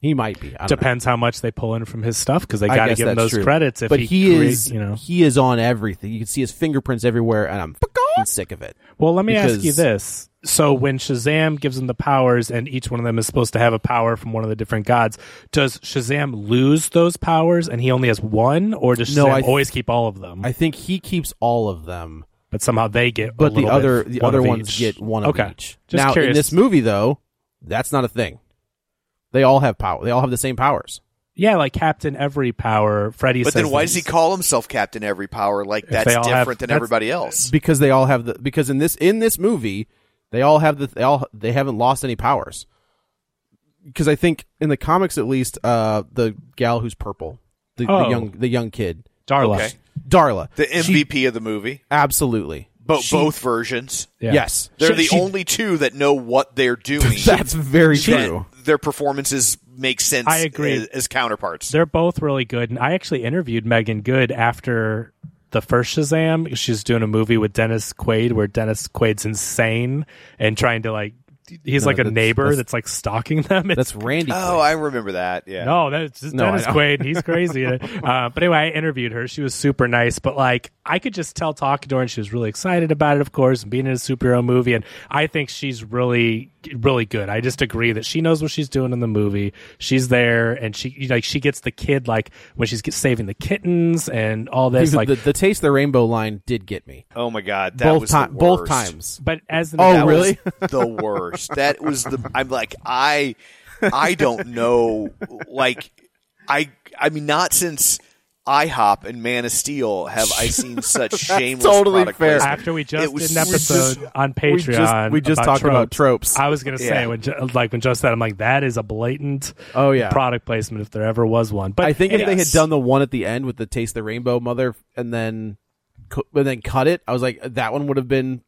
He might be. Don't know. Depends how much they pull in from his stuff because they got to give him those true. credits. If but he, he, crea- is, you know. he is on everything. You can see his fingerprints everywhere, and I'm sick of it. Well, let me ask you this. So when Shazam gives them the powers and each one of them is supposed to have a power from one of the different gods, does Shazam lose those powers and he only has one or does Shazam No, I th- always keep all of them? I think he keeps all of them, but somehow they get a but the other bit- the one other ones each. get one of okay. each. Just now curious. in this movie, though, that's not a thing. They all have power. They all have the same powers. Yeah, like Captain Every power. Freddy But says then why does he call himself Captain Every Power? Like that's they all have- different than that's- everybody else. because they all have the because in this in this movie they all have the they all they haven't lost any powers because I think in the comics at least uh the gal who's purple the, the Oh. young the young kid Darla? Okay. Darla The She- MVP of the movie, absolutely Bo- She- both versions. Yeah. yes They're She- the she- only two that know what they're doing. that's very That true Their performances make sense. I agree. As, as counterparts. They're both really good, and I actually interviewed Meagan Good after the first Shazam. She's doing a movie with Dennis Quaid where Dennis Quaid's insane and trying to like he's No, like a that's- neighbor that's- that's, like stalking them. It's that's Randy Oh, I remember that. Yeah. No, that's just No, Dennis. Quaid. He's crazy. uh, but anyway, I interviewed her. She was super nice, but like I could just tell talking to her, and she was really excited about it, of course, and being in a superhero movie. And I think she's really, really good. I just agree that she knows what she's doing in the movie. She's there, and she like she gets the kid like when she's get, saving the kittens and all this. the, Like, the, the taste the rainbow line did get me Oh my god, that both was time the both times but as an Oh, That really? the worst. That was the. I'm like I, I don't know. Like I, I mean, not since IHOP and Man of Steel have I seen such shameless totally product fair. placement. after we just It was did an episode just- on we just- Patreon, we just talked about tropes. I was gonna say Yeah. when Jo- like when Joe said, I'm like that is a blatant Oh, yeah. product placement if there ever was one. But I think if they had done the one at the end with the taste the rainbow mother and then and then cut it, I was like that one would have been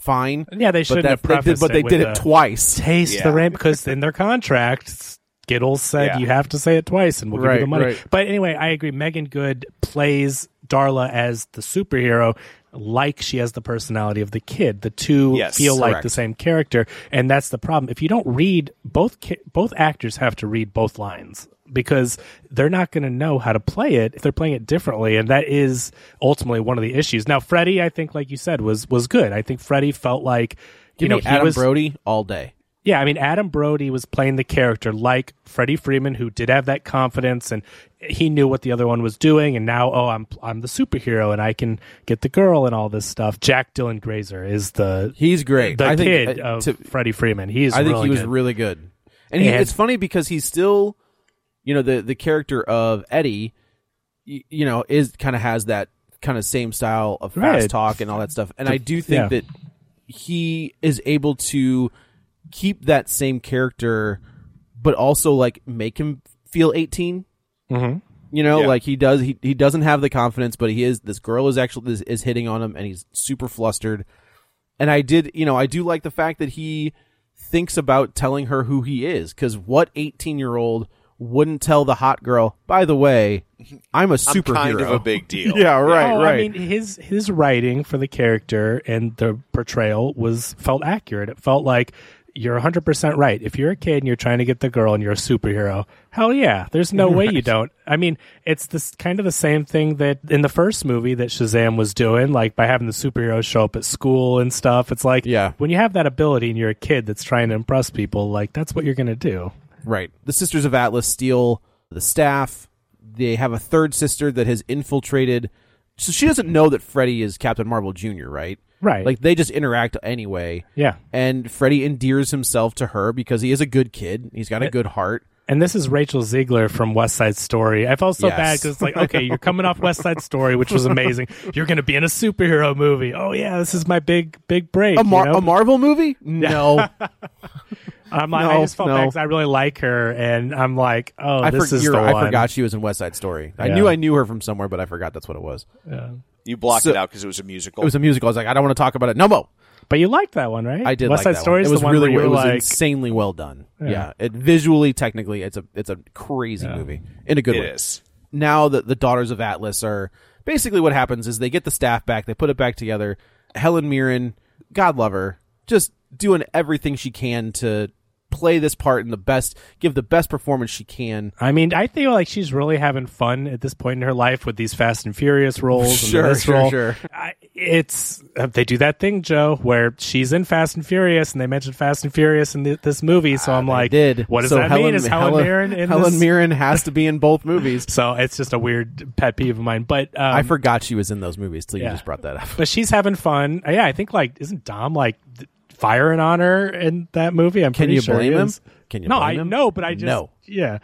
fine. Yeah, they shouldn't that, have they did, but they with did the- it twice. taste Yeah. the rain because in their contract, Skittles said Yeah. you have to say it twice and we'll give Right, you the money. right. But anyway, I agree. Meagan Good plays Darla as the superhero. Like she has the personality of the kid, the two Yes, feel like the same character, and that's the problem. If you don't read both, ki- both actors have to read both lines because they're not going to know how to play it if they're playing it differently, and that is ultimately one of the issues. Now, Freddie, I think, like you said, was was good. I think Freddie felt like you know Adam was Brody all day. Yeah, I mean Adam Brody was playing the character like Freddie Freeman, who did have that confidence and he knew what the other one was doing, and now oh, I'm I'm the superhero and I can get the girl and all this stuff. Jack Dylan Grazer is the He's great. the I think, kid uh, of to- Freddie Freeman. He's I think really he was good. really good, and, he, And- it's funny because he's still, you know, the the character of Eddie, y- you know, is kind of has that kind of same style of fast Right. talk and all that stuff, and I do think yeah. that he is able to keep that same character, but also like make him feel 18 Mm-hmm. You know, Yeah. like he does. He he doesn't have the confidence, but he is. This girl is actually is, is hitting on him, and he's super flustered. And I did, you know, I do like the fact that he thinks about telling her who he is. Because what eighteen year old wouldn't tell the hot girl? By the way, I'm a I'm superhero. kind of a big deal. yeah, right, oh, right. I mean, his his writing for the character and the portrayal was felt accurate. It felt like you're 100 percent right. If you're a kid and you're trying to get the girl and you're a superhero, hell yeah, there's no way you don't. I mean, it's this kind of the same thing that in the first movie that Shazam was doing, like by having the superheroes show up at school and stuff. It's like, Yeah. when you have that ability and you're a kid that's trying to impress people, like that's what you're gonna do. Right. The Sisters of Atlas steal the staff. They have a third sister that has infiltrated. So she doesn't know that Freddy is Captain Marvel Jr., right? Right. Like they just interact anyway. Yeah. And Freddy endears himself to her because he is a good kid. He's got a good heart. And this is Rachel Zegler from West Side Story. I felt so Yes. bad because it's like, okay, you're coming off West Side Story, which was amazing. You're going to be in a superhero movie. Oh yeah, this is my big, big break. A, Mar- you know? a Marvel movie? No. I'm like, I just felt no. bad because I really like her, and I'm like, oh, I, this for- is you're- the I one. forgot she was in West Side Story. I Yeah. knew I knew her from somewhere, but I forgot that's what it was. You blocked So- it out because it was a musical. It was a musical. I was like, I don't want to talk about it. No more. But you liked that one, right? I did West like Side that Story one. is It was the one really where it was like, insanely well done. Yeah. Yeah. It visually, technically, it's a it's a crazy movie in a good It way. is. Now that the daughters of Atlas are basically what happens is they get the staff back, they put it back together. Helen Mirren, God love her, just doing everything she can to play this part in the best, give the best performance she can. I mean, I feel like she's really having fun at this point in her life with these Fast and Furious roles. Sure, and this sure, role. sure. I, it's uh, they do that thing, Joe, where she's in Fast and Furious, and they mentioned Fast and Furious in th- this movie. So I'm Ah, like, did what does So that mean? Is Helen, Mirren in Helen this? Mirren has to be in both movies. So it's just a weird pet peeve of mine. But um, I forgot she was in those movies till you just brought that up. But she's having fun. Yeah, I think like isn't Dom like firing on her in that movie? I'm Can pretty you sure blame he him? is. Can you no, blame I him? know, but I just No. yeah.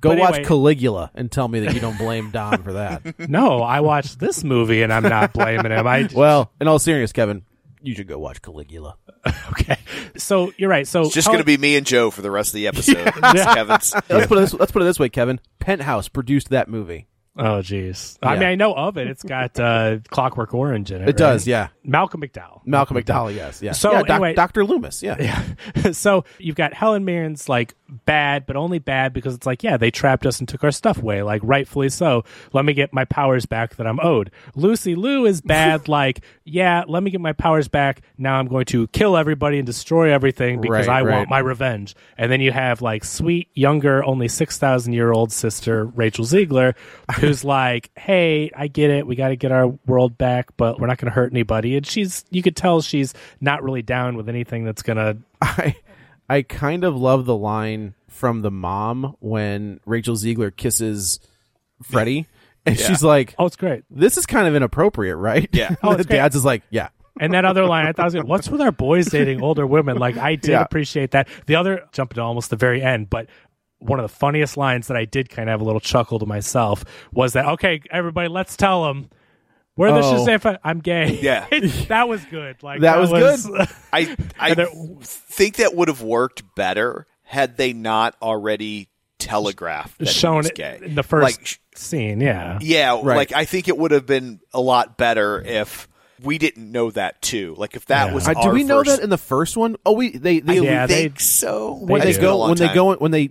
Go But watch anyway- Caligula and tell me that you don't blame Dom for that. No, I watched this movie and I'm not blaming him. I Well, in all seriousness, Kevin, you should go watch Caligula. okay. So you're right. So It's just going to be me and Joe for the rest of the episode. It's Kevin's. Let's put it this, let's put it this way, Kevin. Penthouse produced that movie. Oh, jeez. I Yeah. mean, I know of it. It's got uh, Clockwork Orange in it. It does, right? yeah. Malcolm McDowell. Malcolm McDowell, yes, yeah. So yeah, anyway- Dr. Loomis, yeah. so you've got Helen Mirren's like bad, but only bad because it's like, yeah, they trapped us and took our stuff away, like rightfully so. Let me get my powers back that I'm owed. Lucy Liu is bad, like, yeah, let me get my powers back. Now I'm going to kill everybody and destroy everything because Right, I right. want my revenge. And then you have like sweet, younger, only 6,000 year old sister, Rachel Zegler, who's like, hey, I get it. We got to get our world back, but we're not going to hurt anybody. And she's, you could tell she's not really down with anything that's going to I I kind of love the line from the mom when Rachel Zegler kisses Freddie. And she's like, Oh, it's great. this is kind of inappropriate, right? Yeah. Oh, the it's great. dad's is like, yeah. And that other line, I thought, was good. what's with our boys dating older women? Like, I did Yeah. appreciate that. The other, jumping to almost the very end, but one of the funniest lines that I did kind of have a little chuckle to myself was that, okay, everybody, let's tell them. We're the Oh. Shazam. fa- I'm gay. Yeah. that was good. Like That was good. I I And there- think that would have worked better had they not already telegraphed that he shown was gay. in the first Like, scene. Yeah. yeah, Right. like I think it would have been a lot better if we didn't know that too. Like if that Yeah. was Uh, do our we know first- that in the first one? Oh, we they they Yeah, I they- think so. when They they It's do. been a go when they go when they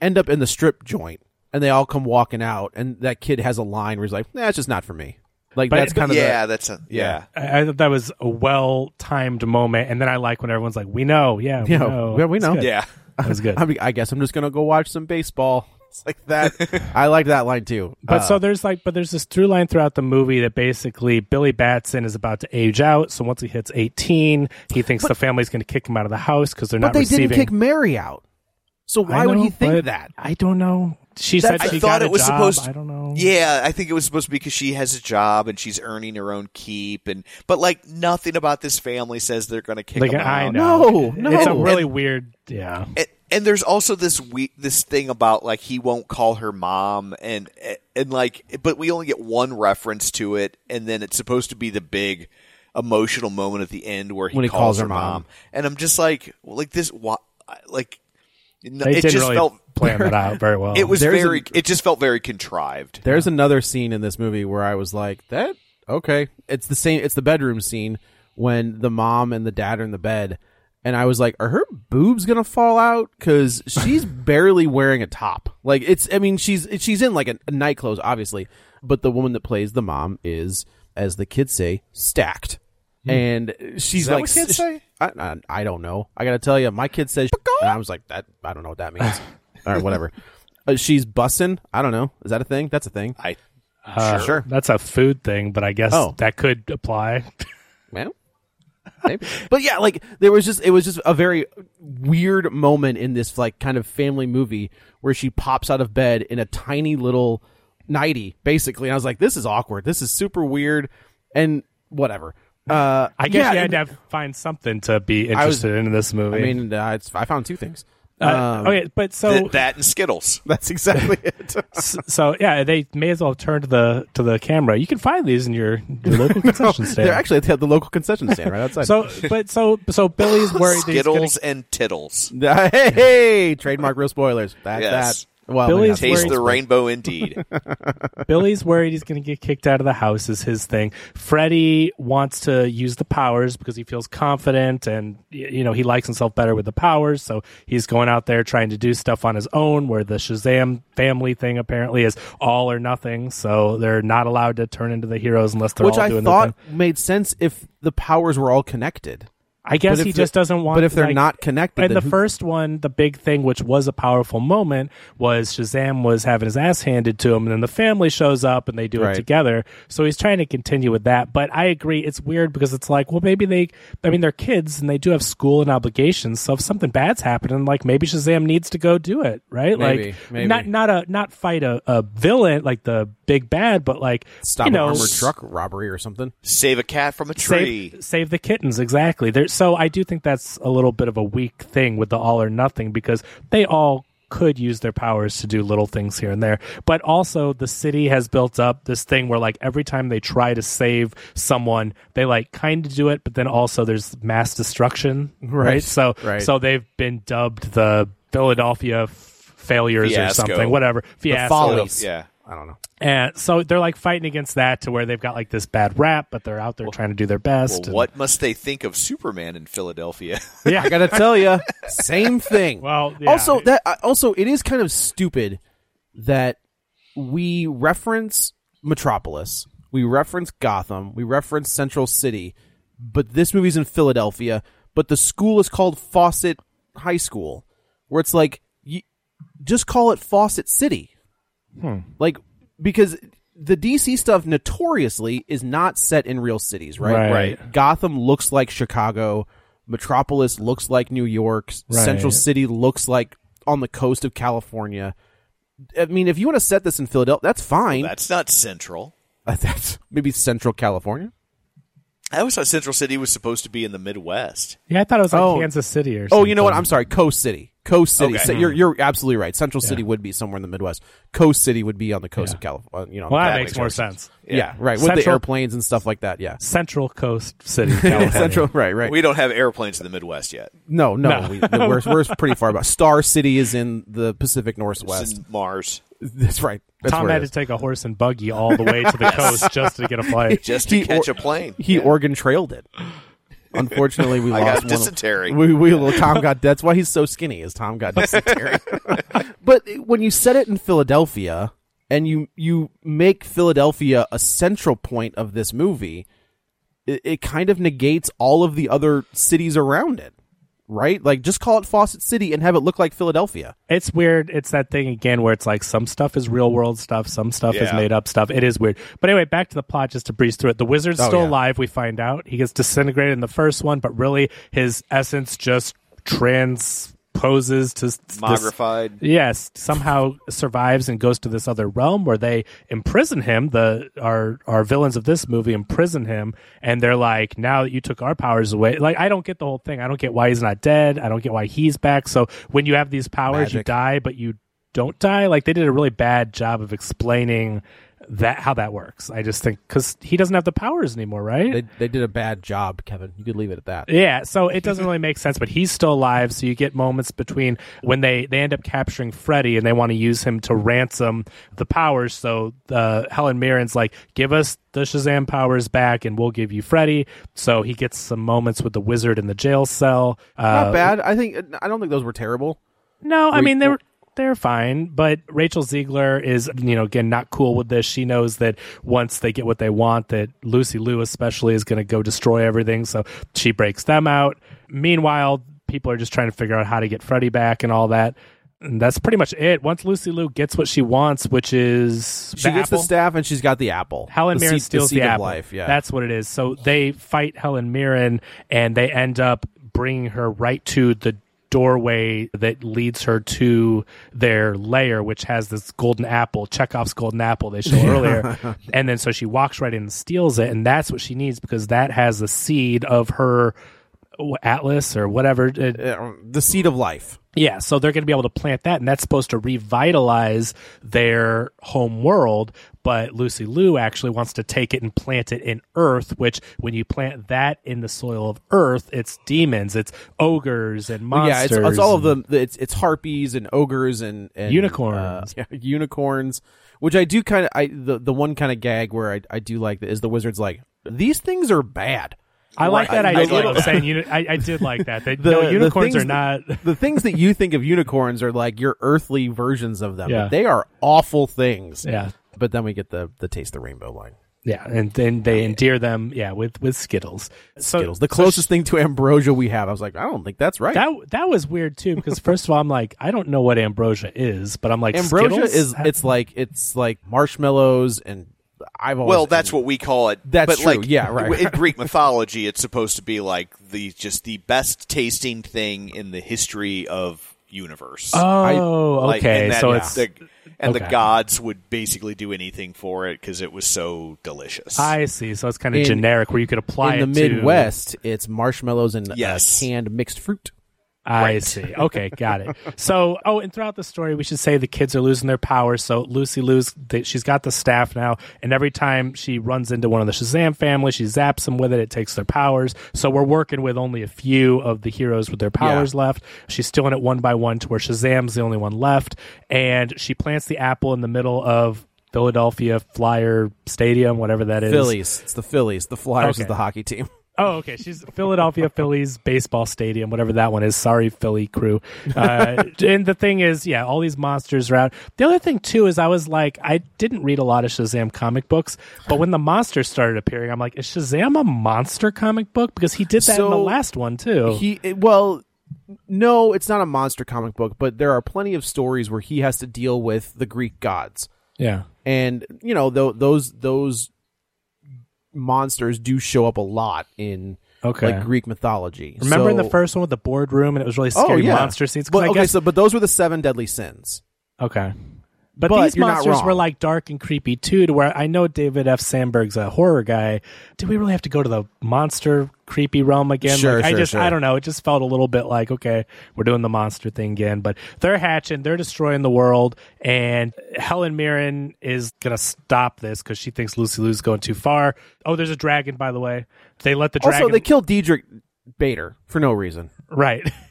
end up in the strip joint and they all come walking out and that kid has a line where he's like, "Nah, it's just not for me." Like But- that's kind of yeah, the, that's a yeah. I, I thought that was a well timed moment. And then I like when everyone's like, we know. Yeah. We Yeah, know. yeah, we know. Yeah. That was good. I, mean, I guess I'm just gonna go watch some baseball. It's like that. I like that line too. But Uh, so there's like, but there's this through line throughout the movie that basically Billy Batson is about to age out. So once he hits 18, he thinks the family's going to kick him out of the house because they're but not they receiving. didn't kick Mary out. So I why would know, he think that? I don't know. She said I she thought got a it was job. supposed. I don't know. Yeah, I think it was supposed to be because she has a job and she's earning her own keep, and but like nothing about this family says they're going to kick Like, I out. know. No, It's a no. really weird. Yeah. And, and there's also this we this thing about like he won't call her mom, and and like, but we only get one reference to it, and then it's supposed to be the big emotional moment at the end where he, When he calls her mom. and I'm just like, like this, why, like. No, They it didn't just really felt plan that out very well. It was There's very. a- it just felt very contrived. There's another scene in this movie where I was like, that okay. It's the same. It's the bedroom scene when the mom and the dad are in the bed, and I was like, are her boobs gonna fall out? Because she's barely wearing a top. Like it's. I mean, she's she's in like a, a night clothes, obviously, but the woman that plays the mom is, as the kids say, stacked. Hmm. And she's that like, what kids s- say? I, I, I don't know. I gotta tell you, my kid says, and I was like, that. I don't know what that means. All right, whatever. Uh, she's bussing. I don't know. Is that a thing? That's a thing. I Uh, Sure. That's a food thing, but I guess Oh. that could apply. Well, maybe. but yeah, like there was just it was just a very weird moment in this like kind of family movie where she pops out of bed in a tiny little nighty, basically. And I was like, this is awkward. This is super weird, and whatever. Uh, I guess yeah, you had to have, find something to be I was- interested in this movie. I mean, uh, it's, I found two things. Uh, Um, okay, but so that, that and Skittles. That's exactly it. s- so yeah, they may as well turn to the to the camera. You can find these in your, your local concession stand. They're actually at the local concession stand right outside. so, but so so Billy's worried that he's gonna- Skittles and Tittles. hey, hey, trademark reel spoilers. That Yes. that. Well, Billy's Taste worried- the rainbow, indeed. Billy's worried he's going to get kicked out of the house is his thing. Freddie wants to use the powers because he feels confident and you know he likes himself better with the powers, so he's going out there trying to do stuff on his own. Where the Shazam family thing apparently is all or nothing, so they're not allowed to turn into the heroes unless they're which all I doing thought their thing. made sense if the powers were all connected. I guess he just doesn't want. but if they're like- not connected, and the who- first one, the big thing, which was a powerful moment, was Shazam was having his ass handed to him, and then the family shows up and they do Right. it together. So he's trying to continue with that. But I agree, it's weird because it's like, well, maybe they, I mean, they're kids and they do have school and obligations. So if something bad's happening, like maybe Shazam needs to go do it, right? Maybe, like maybe. not not a not fight a, a villain like the big bad, but like Stop you know, an armored truck robbery or something. Save a cat from a tree. Save, save the kittens, exactly. There, so I do think that's a little bit of a weak thing with the all or nothing because they all could use their powers to do little things here and there. But also, the city has built up this thing where, like, every time they try to save someone, they like kind of do it, but then also there's mass destruction, right? Right, So, right. so they've been dubbed the Philadelphia f- failures Fiasco. or something, whatever. Fiasco. follies. Yeah. I don't know. And so they're like fighting against that to where they've got like this bad rap, but they're out there trying to do their best. Well, and- what must they think of Superman in Philadelphia? Yeah. I gotta tell you, same thing. Well, yeah. also that uh, also it is kind of stupid that we reference Metropolis, we reference Gotham, we reference Central City, but this movie's in Philadelphia, but the school is called Fawcett High School, where it's like you, just call it Fawcett City, like because the DC stuff notoriously is not set in real cities, right? Right. Right. Gotham looks like Chicago. Metropolis looks like New York. Right. Central City looks like on the coast of California. I mean, if you want to set this in Philadelphia, that's fine. That's not Central. that's maybe Central California. I always thought Central City was supposed to be in the Midwest. Yeah, I thought it was like Oh. Kansas City or something. Oh, you know what? I'm sorry. Coast City. Coast City. Okay. So you're hmm. you're absolutely right. Central City would be somewhere in the Midwest. Coast City would be on the coast of California. Uh, you know, Well, that, That makes, makes more more sense. yeah. right. With the airplanes and stuff like that. Yeah. Central Coast City, California. Central. Right. Right. We don't have airplanes in the Midwest yet. no. No. No. We, we're we're pretty far back. Star City is in the Pacific It's Northwest. in Mars. That's right. That's Tom had to take a horse and buggy all the way to the coast just to get a flight. Just to He catch or- a plane. He Oregon trailed it. Unfortunately, we I lost got one. dysentery. We, we Tom got. That's why he's so skinny. Is Tom got dysentery? but when you set it in Philadelphia and you you make Philadelphia a central point of this movie, it, it kind of negates all of the other cities around it. Right? Like just call it Fawcett City and have it look like Philadelphia. It's weird. It's that thing again where it's like some stuff is real world stuff, some stuff is made up stuff. It is weird. But anyway, back to the plot just to breeze through it. The wizard's Oh, still yeah. alive, we find out. He gets disintegrated in the first one, but really his essence just transposes to s- this, Mogrified. Yes, somehow survives and goes to this other realm where they imprison him. The our our villains of this movie imprison him, and they're like, "Now that you took our powers away, like I don't get the whole thing. I don't get why he's not dead. I don't get why he's back. So when you have these powers, you die, but you don't die. Like they did a really bad job of explaining that how that works. I just think because he doesn't have the powers anymore, right? They they did a bad job, Kevin. You could leave it at that. Yeah, so it doesn't really make sense, but he's still alive. So you get moments between when they they end up capturing Freddy and they want to use him to ransom the powers. So uh, Helen Mirren's like, "Give us the Shazam powers back, and we'll give you Freddy." So he gets some moments with the wizard in the jail cell. Uh, Not bad. I think I don't think those were terrible. no, I mean they were they're fine, but Rachel Zegler is you know again not cool with this. She knows that once they get what they want, that Lucy Liu especially is going to go destroy everything, so she breaks them out. Meanwhile, people are just trying to figure out how to get Freddy back and all that. And that's pretty much it. Once Lucy Liu gets what she wants, which is She the gets apple, the staff and she's got the apple. Helen the Mirren seed, steals the, the, apple. life. Yeah, That's what it is. So they fight Helen Mirren, and they end up bringing her right to the doorway that leads her to their lair, which has this golden apple, Chekhov's golden apple they showed earlier. and then so she walks right in and steals it, and that's what she needs because that has the seed of her Atlas or whatever. uh, Uh, the seed of life. yeah, so they're going to be able to plant that, and that's supposed to revitalize their home world. But Lucy Liu actually wants to take it and plant it in Earth, which when you plant that in the soil of Earth, it's demons, it's ogres and yeah, monsters. it's, it's all of the, the it's it's harpies and ogres and, and Unicorns. uh, yeah, unicorns. Which I do kind of I the the one kind of gag where I I do like is the wizard's like these things are bad. I like that I- I idea like of saying uni- I, I did like that. They, The- no, unicorns things are not. that- the things that you think of unicorns are like your earthly versions of them. Yeah. They are awful things. Yeah. But then we get the the taste the rainbow line. Yeah, and then they endear them, yeah, with with Skittles. So, Skittles, the so closest thing to ambrosia we have. I was like, I don't think that's right. That that was weird too because first of all I'm like I don't know what ambrosia is, but I'm like ambrosia Skittles? is it's like it's like marshmallows and I've always Well, that's what we call it. That's but true, Like, yeah, right. In Greek mythology, it's supposed to be like the just the best tasting thing in the history of universe. Oh, Like, okay. and that- so it's the, and the gods would basically do anything for it because it was so delicious. I see. So it's kind of In- generic where you could apply it. in the it to- Midwest, it's marshmallows and Yes. uh, canned mixed fruit. I see. Okay, got it. So, oh, and throughout the story, we should say the kids are losing their powers. So Lucy Liu's. She's got the staff now, and every time she runs into one of the Shazam family, she zaps them with it. It takes their powers. So we're working with only a few of the heroes with their powers left. She's stealing it one by one to where Shazam's the only one left, and she plants the apple in the middle of Philadelphia Flyer Stadium, whatever that is. Phillies, it's the Phillies. The Flyers is the hockey team. Oh, okay. She's Philadelphia Phillies baseball stadium, whatever that one is. Sorry, Philly crew. Uh, and the thing is, yeah, all these monsters are out. The other thing too is, I was like, I didn't read a lot of Shazam comic books, but when the monsters started appearing, I'm like, is Shazam a monster comic book? Because he did that in the last one too. He well, no, it's not a monster comic book, but there are plenty of stories where he has to deal with the Greek gods, yeah. and you know tho- those those monsters do show up a lot in Okay. like Greek mythology. Remember in the first one with the boardroom and it was really oh scary yeah monster scenes. But, I okay, guess- so but those were the seven deadly sins. Okay. But, But these monsters were like dark and creepy too, to where I know David F. Sandberg's a horror guy. Do we really have to go to the monster creepy realm again? Sure, like, I just sure. I don't know. It just felt a little bit like, okay, we're doing the monster thing again. But they're hatching, they're destroying the world, and Helen Mirren is gonna stop this because she thinks Lucy Liu's going too far. Oh, there's a dragon, by the way. They let the dragon Also, they killed Diedrich Bader for no reason. Right.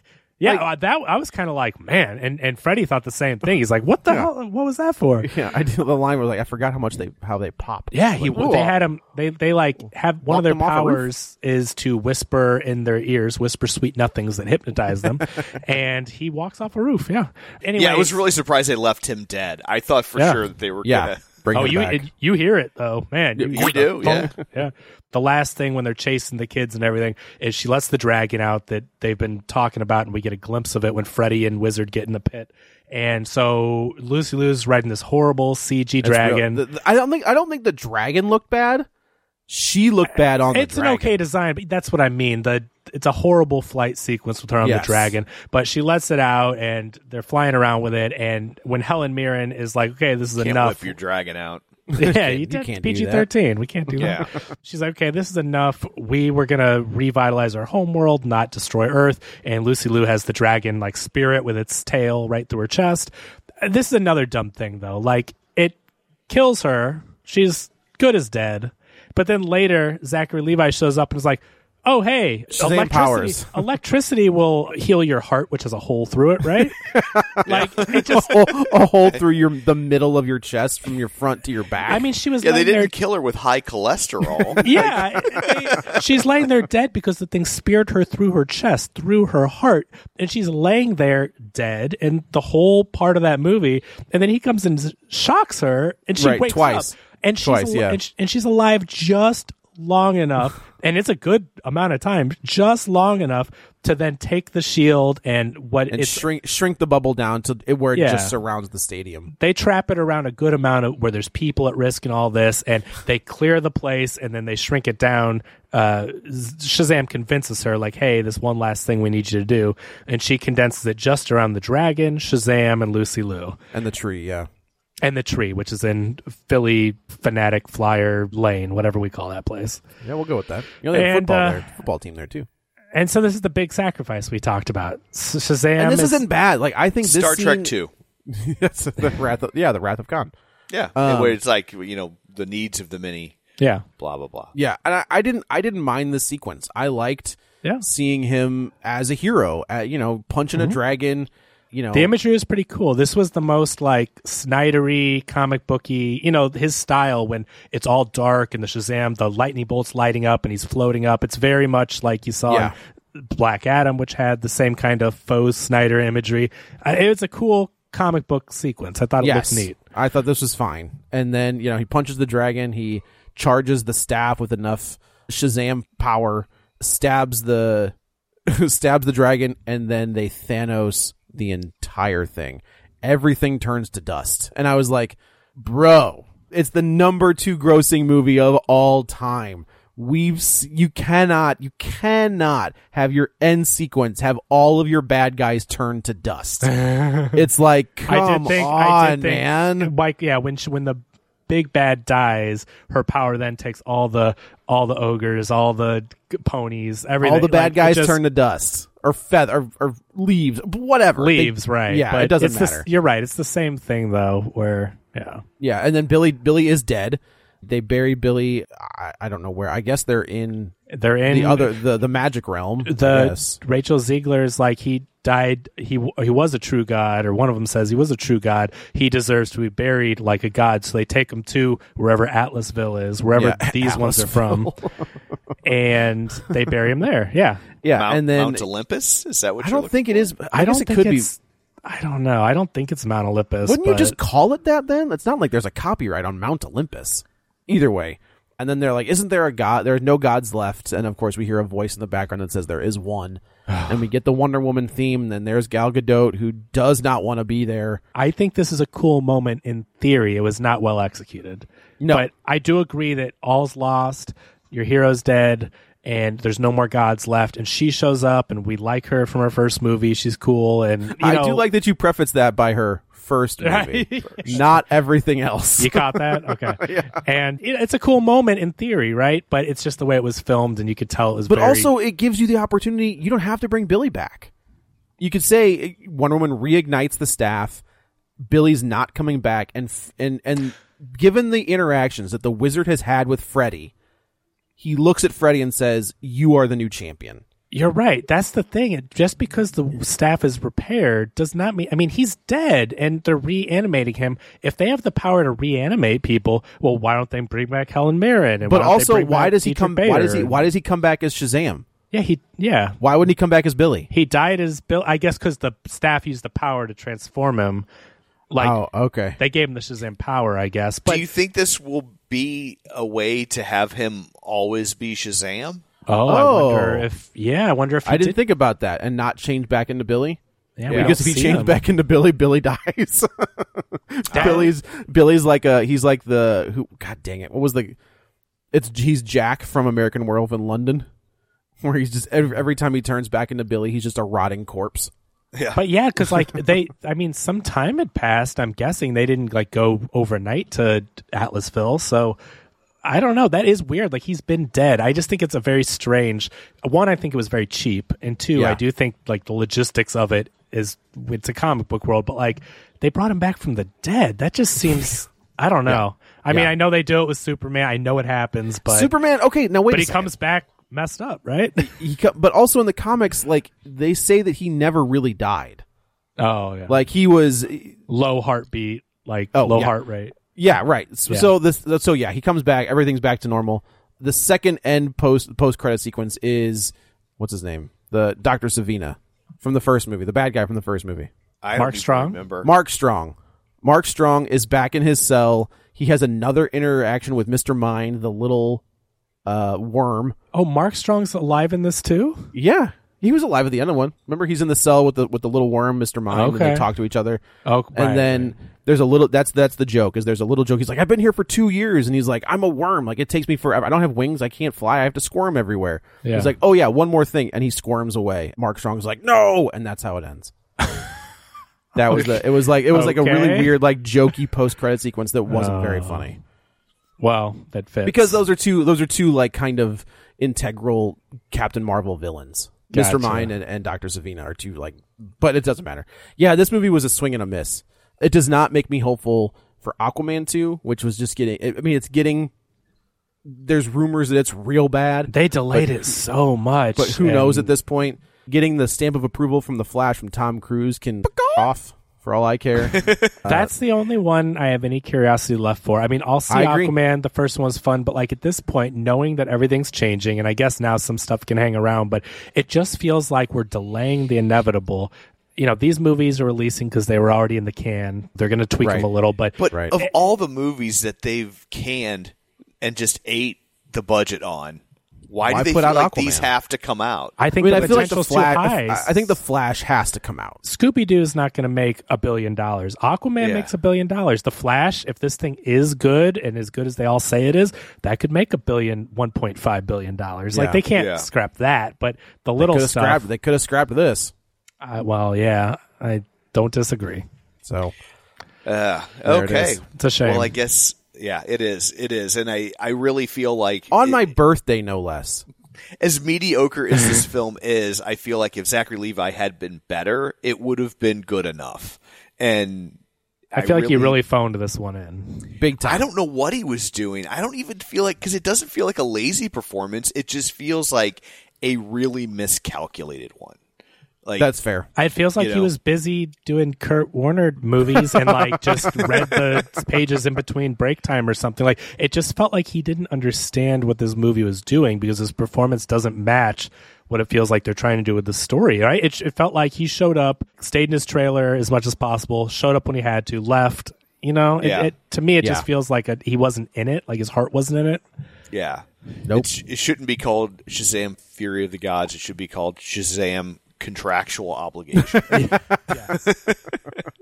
Yeah, Like- uh, that I was kind of like, man, and and Freddie thought the same thing. He's like, "What the hell? What was that for?" Yeah, I did the line was like I forgot how much they how they pop. Yeah, he Like, they had him. They they like have one of their them off a roof. powers is to whisper in their ears, whisper sweet nothings that hypnotize them, and he walks off a roof. Yeah. Anyway, yeah, I was really surprised they left him dead. I thought for Yeah. sure that they were Yeah. gonna. Bring oh, you it- you hear it though, man. You We hear do, yeah. yeah. The last thing when they're chasing the kids and everything is she lets the dragon out that they've been talking about, and we get a glimpse of it when Freddy and Wizard get in the pit. And so Lucy Liu's riding this horrible CG That's dragon. I don't think I don't think the dragon looked bad. She looked bad on it's the an okay design, but that's what I mean. The it's a horrible flight sequence with her on Yes. the dragon, but she lets it out and they're flying around with it. And when Helen Mirren is like, "Okay, this is Can't enough," whip your dragon out. yeah, you you can't PG thirteen. We can't do that. She's like, okay, this is enough. We were gonna revitalize our homeworld, not destroy Earth. And Lucy Liu has the dragon like spirit with its tail right through her chest. This is another dumb thing though. Like it kills her. She's good as dead. But then later, Zachary Levi shows up and is like, "Oh, hey, Shazam electricity, powers." electricity will heal your heart, which has a hole through it, right? like it just a, a hole through your the middle of your chest from your front to your back. I mean, she was Yeah, they didn't there kill her with high cholesterol. yeah, they- she's laying there dead because the thing speared her through her chest, through her heart, and she's laying there dead. And the whole part of that movie, and then he comes and shocks her, and she Right, wakes twice. up, and she's Twice, al- yeah. and, sh- and she's alive just long enough, and it's a good amount of time, just long enough to then take the shield and what and it's shrink shrink the bubble down to it where it Yeah. just surrounds the stadium. they trap it around a good amount of where there's people at risk and all this, and they clear the place and then they shrink it down. Uh, Shazam convinces her, like, hey, this one last thing we need you to do. And she condenses it just around the dragon, Shazam, and Lucy Liu. And the tree, yeah. And the tree, which is in Philly Fanatic Flyer Lane, whatever we call that place. Yeah, we'll go with that. You know, they have And, football uh, there, football team there too. And so this is the big sacrifice we talked about. Shazam. And this is, isn't bad. Like I think this Star Trek scene- Two. That's the wrath. Of, yeah, the wrath of Khan. Yeah, Um, where it's like you know the needs of the many. Yeah. Blah blah blah. Yeah, and I, I didn't. I didn't mind the sequence. I liked Yeah. seeing him as a hero. Uh, you know, punching a dragon. You know, The imagery was pretty cool. This was the most like Snydery, comic booky, you know, his style when it's all dark and the Shazam, the lightning bolts lighting up and he's floating up. It's very much like you saw Yeah. in Black Adam, which had the same kind of faux Snyder imagery. It was a cool comic book sequence. I thought it yes, looked neat. I thought this was fine. And then you know he punches the dragon. He charges the staff with enough Shazam power, stabs the stabs the dragon, and then they Thanos the entire thing. Everything turns to dust, and I was like, "Bro, it's the number two grossing movie of all time." We've you cannot you cannot have your end sequence have all of your bad guys turn to dust. it's like come think, on, I did think, man. Like, yeah, when she, when the big bad dies, her power then takes all the all the ogres, all the ponies, everything. all the bad Like, guys just- turn to dust or feather or, or leaves, whatever. They- leaves, right? Yeah, but it doesn't it's the matter. you're right. It's the same thing though. Where yeah, yeah, and then Billy Billy is dead. They bury Billy. I, I don't know where. I guess they're in they're in the other the the magic realm. The. Rachel Zegler is like he died. He he was a true god, or one of them says he was a true god. He deserves to be buried like a god. So they take him to wherever Atlasville is, wherever Yeah, these ones are from, and they bury him there. Yeah, yeah, Mount, and then Mount Olympus. Is that what I you're don't think it is. I, I, don't think it think could be. I don't know. I don't think it's Mount Olympus. Wouldn't you just call it that then? It's not like there's a copyright on Mount Olympus. Either way. And then they're like, isn't there a god? There are no gods left. And of course, we hear a voice in the background that says there is one. and we get the Wonder Woman theme. And then there's Gal Gadot, who does not want to be there. I think this is a cool moment in theory. It was not well executed. No. But I do agree that all's lost, your hero's dead, and there's no more gods left. And she shows up, and we like her from her first movie. She's cool. And, I know, do like that you preface that by her first movie, not everything else. You caught that? Okay. And it, it's a cool moment in theory, right? But it's just the way it was filmed, and you could tell it was but very- also, it gives you the opportunity. You don't have to bring Billy back. You could say eh, Wonder Woman reignites the staff. Billy's not coming back, and f- and and given the interactions that the Wizard has had with Freddy, he looks at Freddy and says, "You are the new champion." You're right. That's the thing. Just because the staff is repaired does not mean. I mean, he's dead, and they're reanimating him. If they have the power to reanimate people, well, why don't they bring back Helen Mirren? And But why also, why does he Diedrich come? Why does he? Why does he come back as Shazam? Yeah, he. Yeah, Why wouldn't he come back as Billy? he died as Bill. I guess because the staff used the power to transform him. Like oh, okay. they gave him the Shazam power, I guess. But Do you think this will be a way to have him always be Shazam? Oh, I Oh. wonder if yeah, I wonder if he I didn't did, think about that and not change back into Billy. Yeah, we because don't if he see changed him. back into Billy, Billy dies. Billy's Billy's like a he's like the who God dang it. What was the it's he's Jack from American Werewolf in London. Where he's just every, every time he turns back into Billy, he's just a rotting corpse. Yeah. But yeah, because like they, I mean, some time had passed. I'm guessing they didn't like go overnight to Atlasville, so I don't know. That is weird. Like he's been dead. I just think it's a very strange. One, I think it was very cheap, and two, Yeah. I do think like the logistics of it is it's a comic book world, but like they brought him back from the dead. That just seems. I don't know. I mean, Yeah. I know they do it with Superman. I know it happens, but Superman, okay, now wait but he second. comes back messed up, right? he but also in the comics like they say that he never really died. oh yeah, Like he was low heartbeat, like Oh, low yeah. heart rate. Yeah, right. So, Yeah. so this so yeah, he comes back, everything's back to normal. The second end post post credit sequence is what's his name? The Dr. Sivana from the first movie, the bad guy from the first movie. I Mark don't even Strong? remember. Mark Strong. Mark Strong is back in his cell. He has another interaction with Mr. Mind, the little uh worm. Oh, Mark Strong's alive in this too. Yeah. He was alive at the end of one. Remember he's in the cell with the with the little worm, Mr. Mind, and Okay. they talk to each other. Oh, and then right. there's a little that's that's the joke is there's a little joke he's like i've been here for two years and he's like i'm a worm like it takes me forever i don't have wings i can't fly i have to squirm everywhere Yeah. he's like oh yeah one more thing and he squirms away mark strong's like no and that's how it ends that was the it was like it was like a really Okay. weird like jokey post-credit sequence that wasn't very Oh. funny Well, that fits because those are two those are two like kind of integral captain marvel villains Gotcha. mr mind and, and dr sivana are two like but it doesn't matter yeah this movie was a swing and a miss it does not make me hopeful for aquaman 2 which was just getting i mean it's getting there's rumors that it's real bad they delayed it so much. but who knows at this point getting the stamp of approval from the flash from tom cruise can off for all i care uh, That's the only one I have any curiosity left for. I mean, I'll see I agree. Aquaman. The first one was fun, but like at this point, knowing that everything's changing, and I guess now some stuff can hang around, but it just feels like we're delaying the inevitable. You know, these movies are releasing because they were already in the can. They're going to tweak Right. them a little, but But Right. of all the movies that they've canned and just ate the budget on, why, Why do they put feel out like Aquaman? these have to come out? I i think mean the i feel like the flash too high. I, I think the flash has to come out Scooby Doo is not going to make a billion dollars. Aquaman Yeah. makes a billion dollars. The Flash, if this thing is good and as good as they all say it is, that could make a billion, one point five billion dollars. Like they can't Yeah. scrap that, but the little could have stuff. scrapped. They could have scrapped this. uh, well, yeah, I don't disagree. So Uh, There it okay. It's a shame. Well, I guess yeah, it is. It is, and I I really feel like on it- my birthday, no less. as mediocre as this film is, I feel like if Zachary Levi had been better, it would have been good enough. And I feel like he really phoned this one in. Big time. I don't know what he was doing. I don't even feel like because it doesn't feel like a lazy performance. It just feels like a really miscalculated one. Like That's fair. It feels like You he was busy doing Kurt Warner movies and like just read the pages in between break time or something. Like it just felt like he didn't understand what this movie was doing because his performance doesn't match what it feels like they're trying to do with the story. Right? It, it felt like he showed up, stayed in his trailer as much as possible, showed up when he had to, left. You know, it, Yeah. it, to me, it Yeah. just feels like a, he wasn't in it, like his heart wasn't in it. yeah, Nope. It, sh- it shouldn't be called Shazam: Fury of the Gods. It should be called Shazam: Contractual Obligation.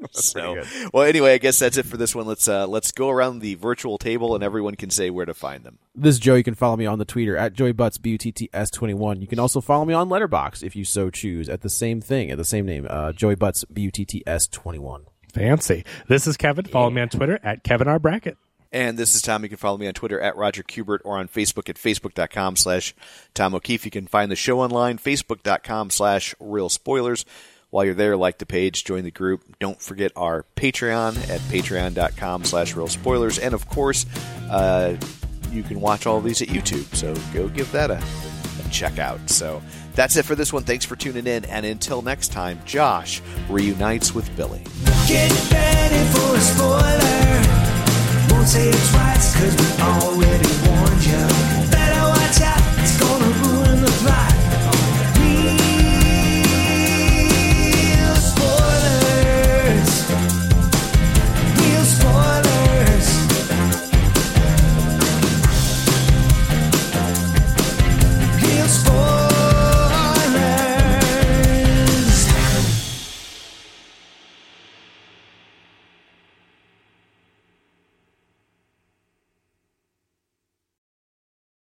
so, well, anyway, I guess that's it for this one. Let's uh, let's go around the virtual table, and everyone can say where to find them. This is Joe. You can follow me on the Twitter at Joey Butts B U T T S twenty one. You can also follow me on Letterboxd if you so choose at the same thing at the same name, uh, Joey Butts B U T T S twenty one. Fancy. This is Kevin. Follow me on Twitter at Kevin R. Brackett. And this is Tom. You can follow me on Twitter at Roger Kubert or on Facebook at Facebook.com slash Tom O'Keefe. You can find the show online, Facebook.com slash Reel Spoilers. While you're there, like the page, join the group. Don't forget our Patreon at Patreon.com slash Reel Spoilers. And of course, uh, you can watch all these at YouTube. So go give that a, a check out. So that's it for this one. Thanks for tuning in. And until next time, Josh reunites with Billy. Won't say it twice, cause we already warned you.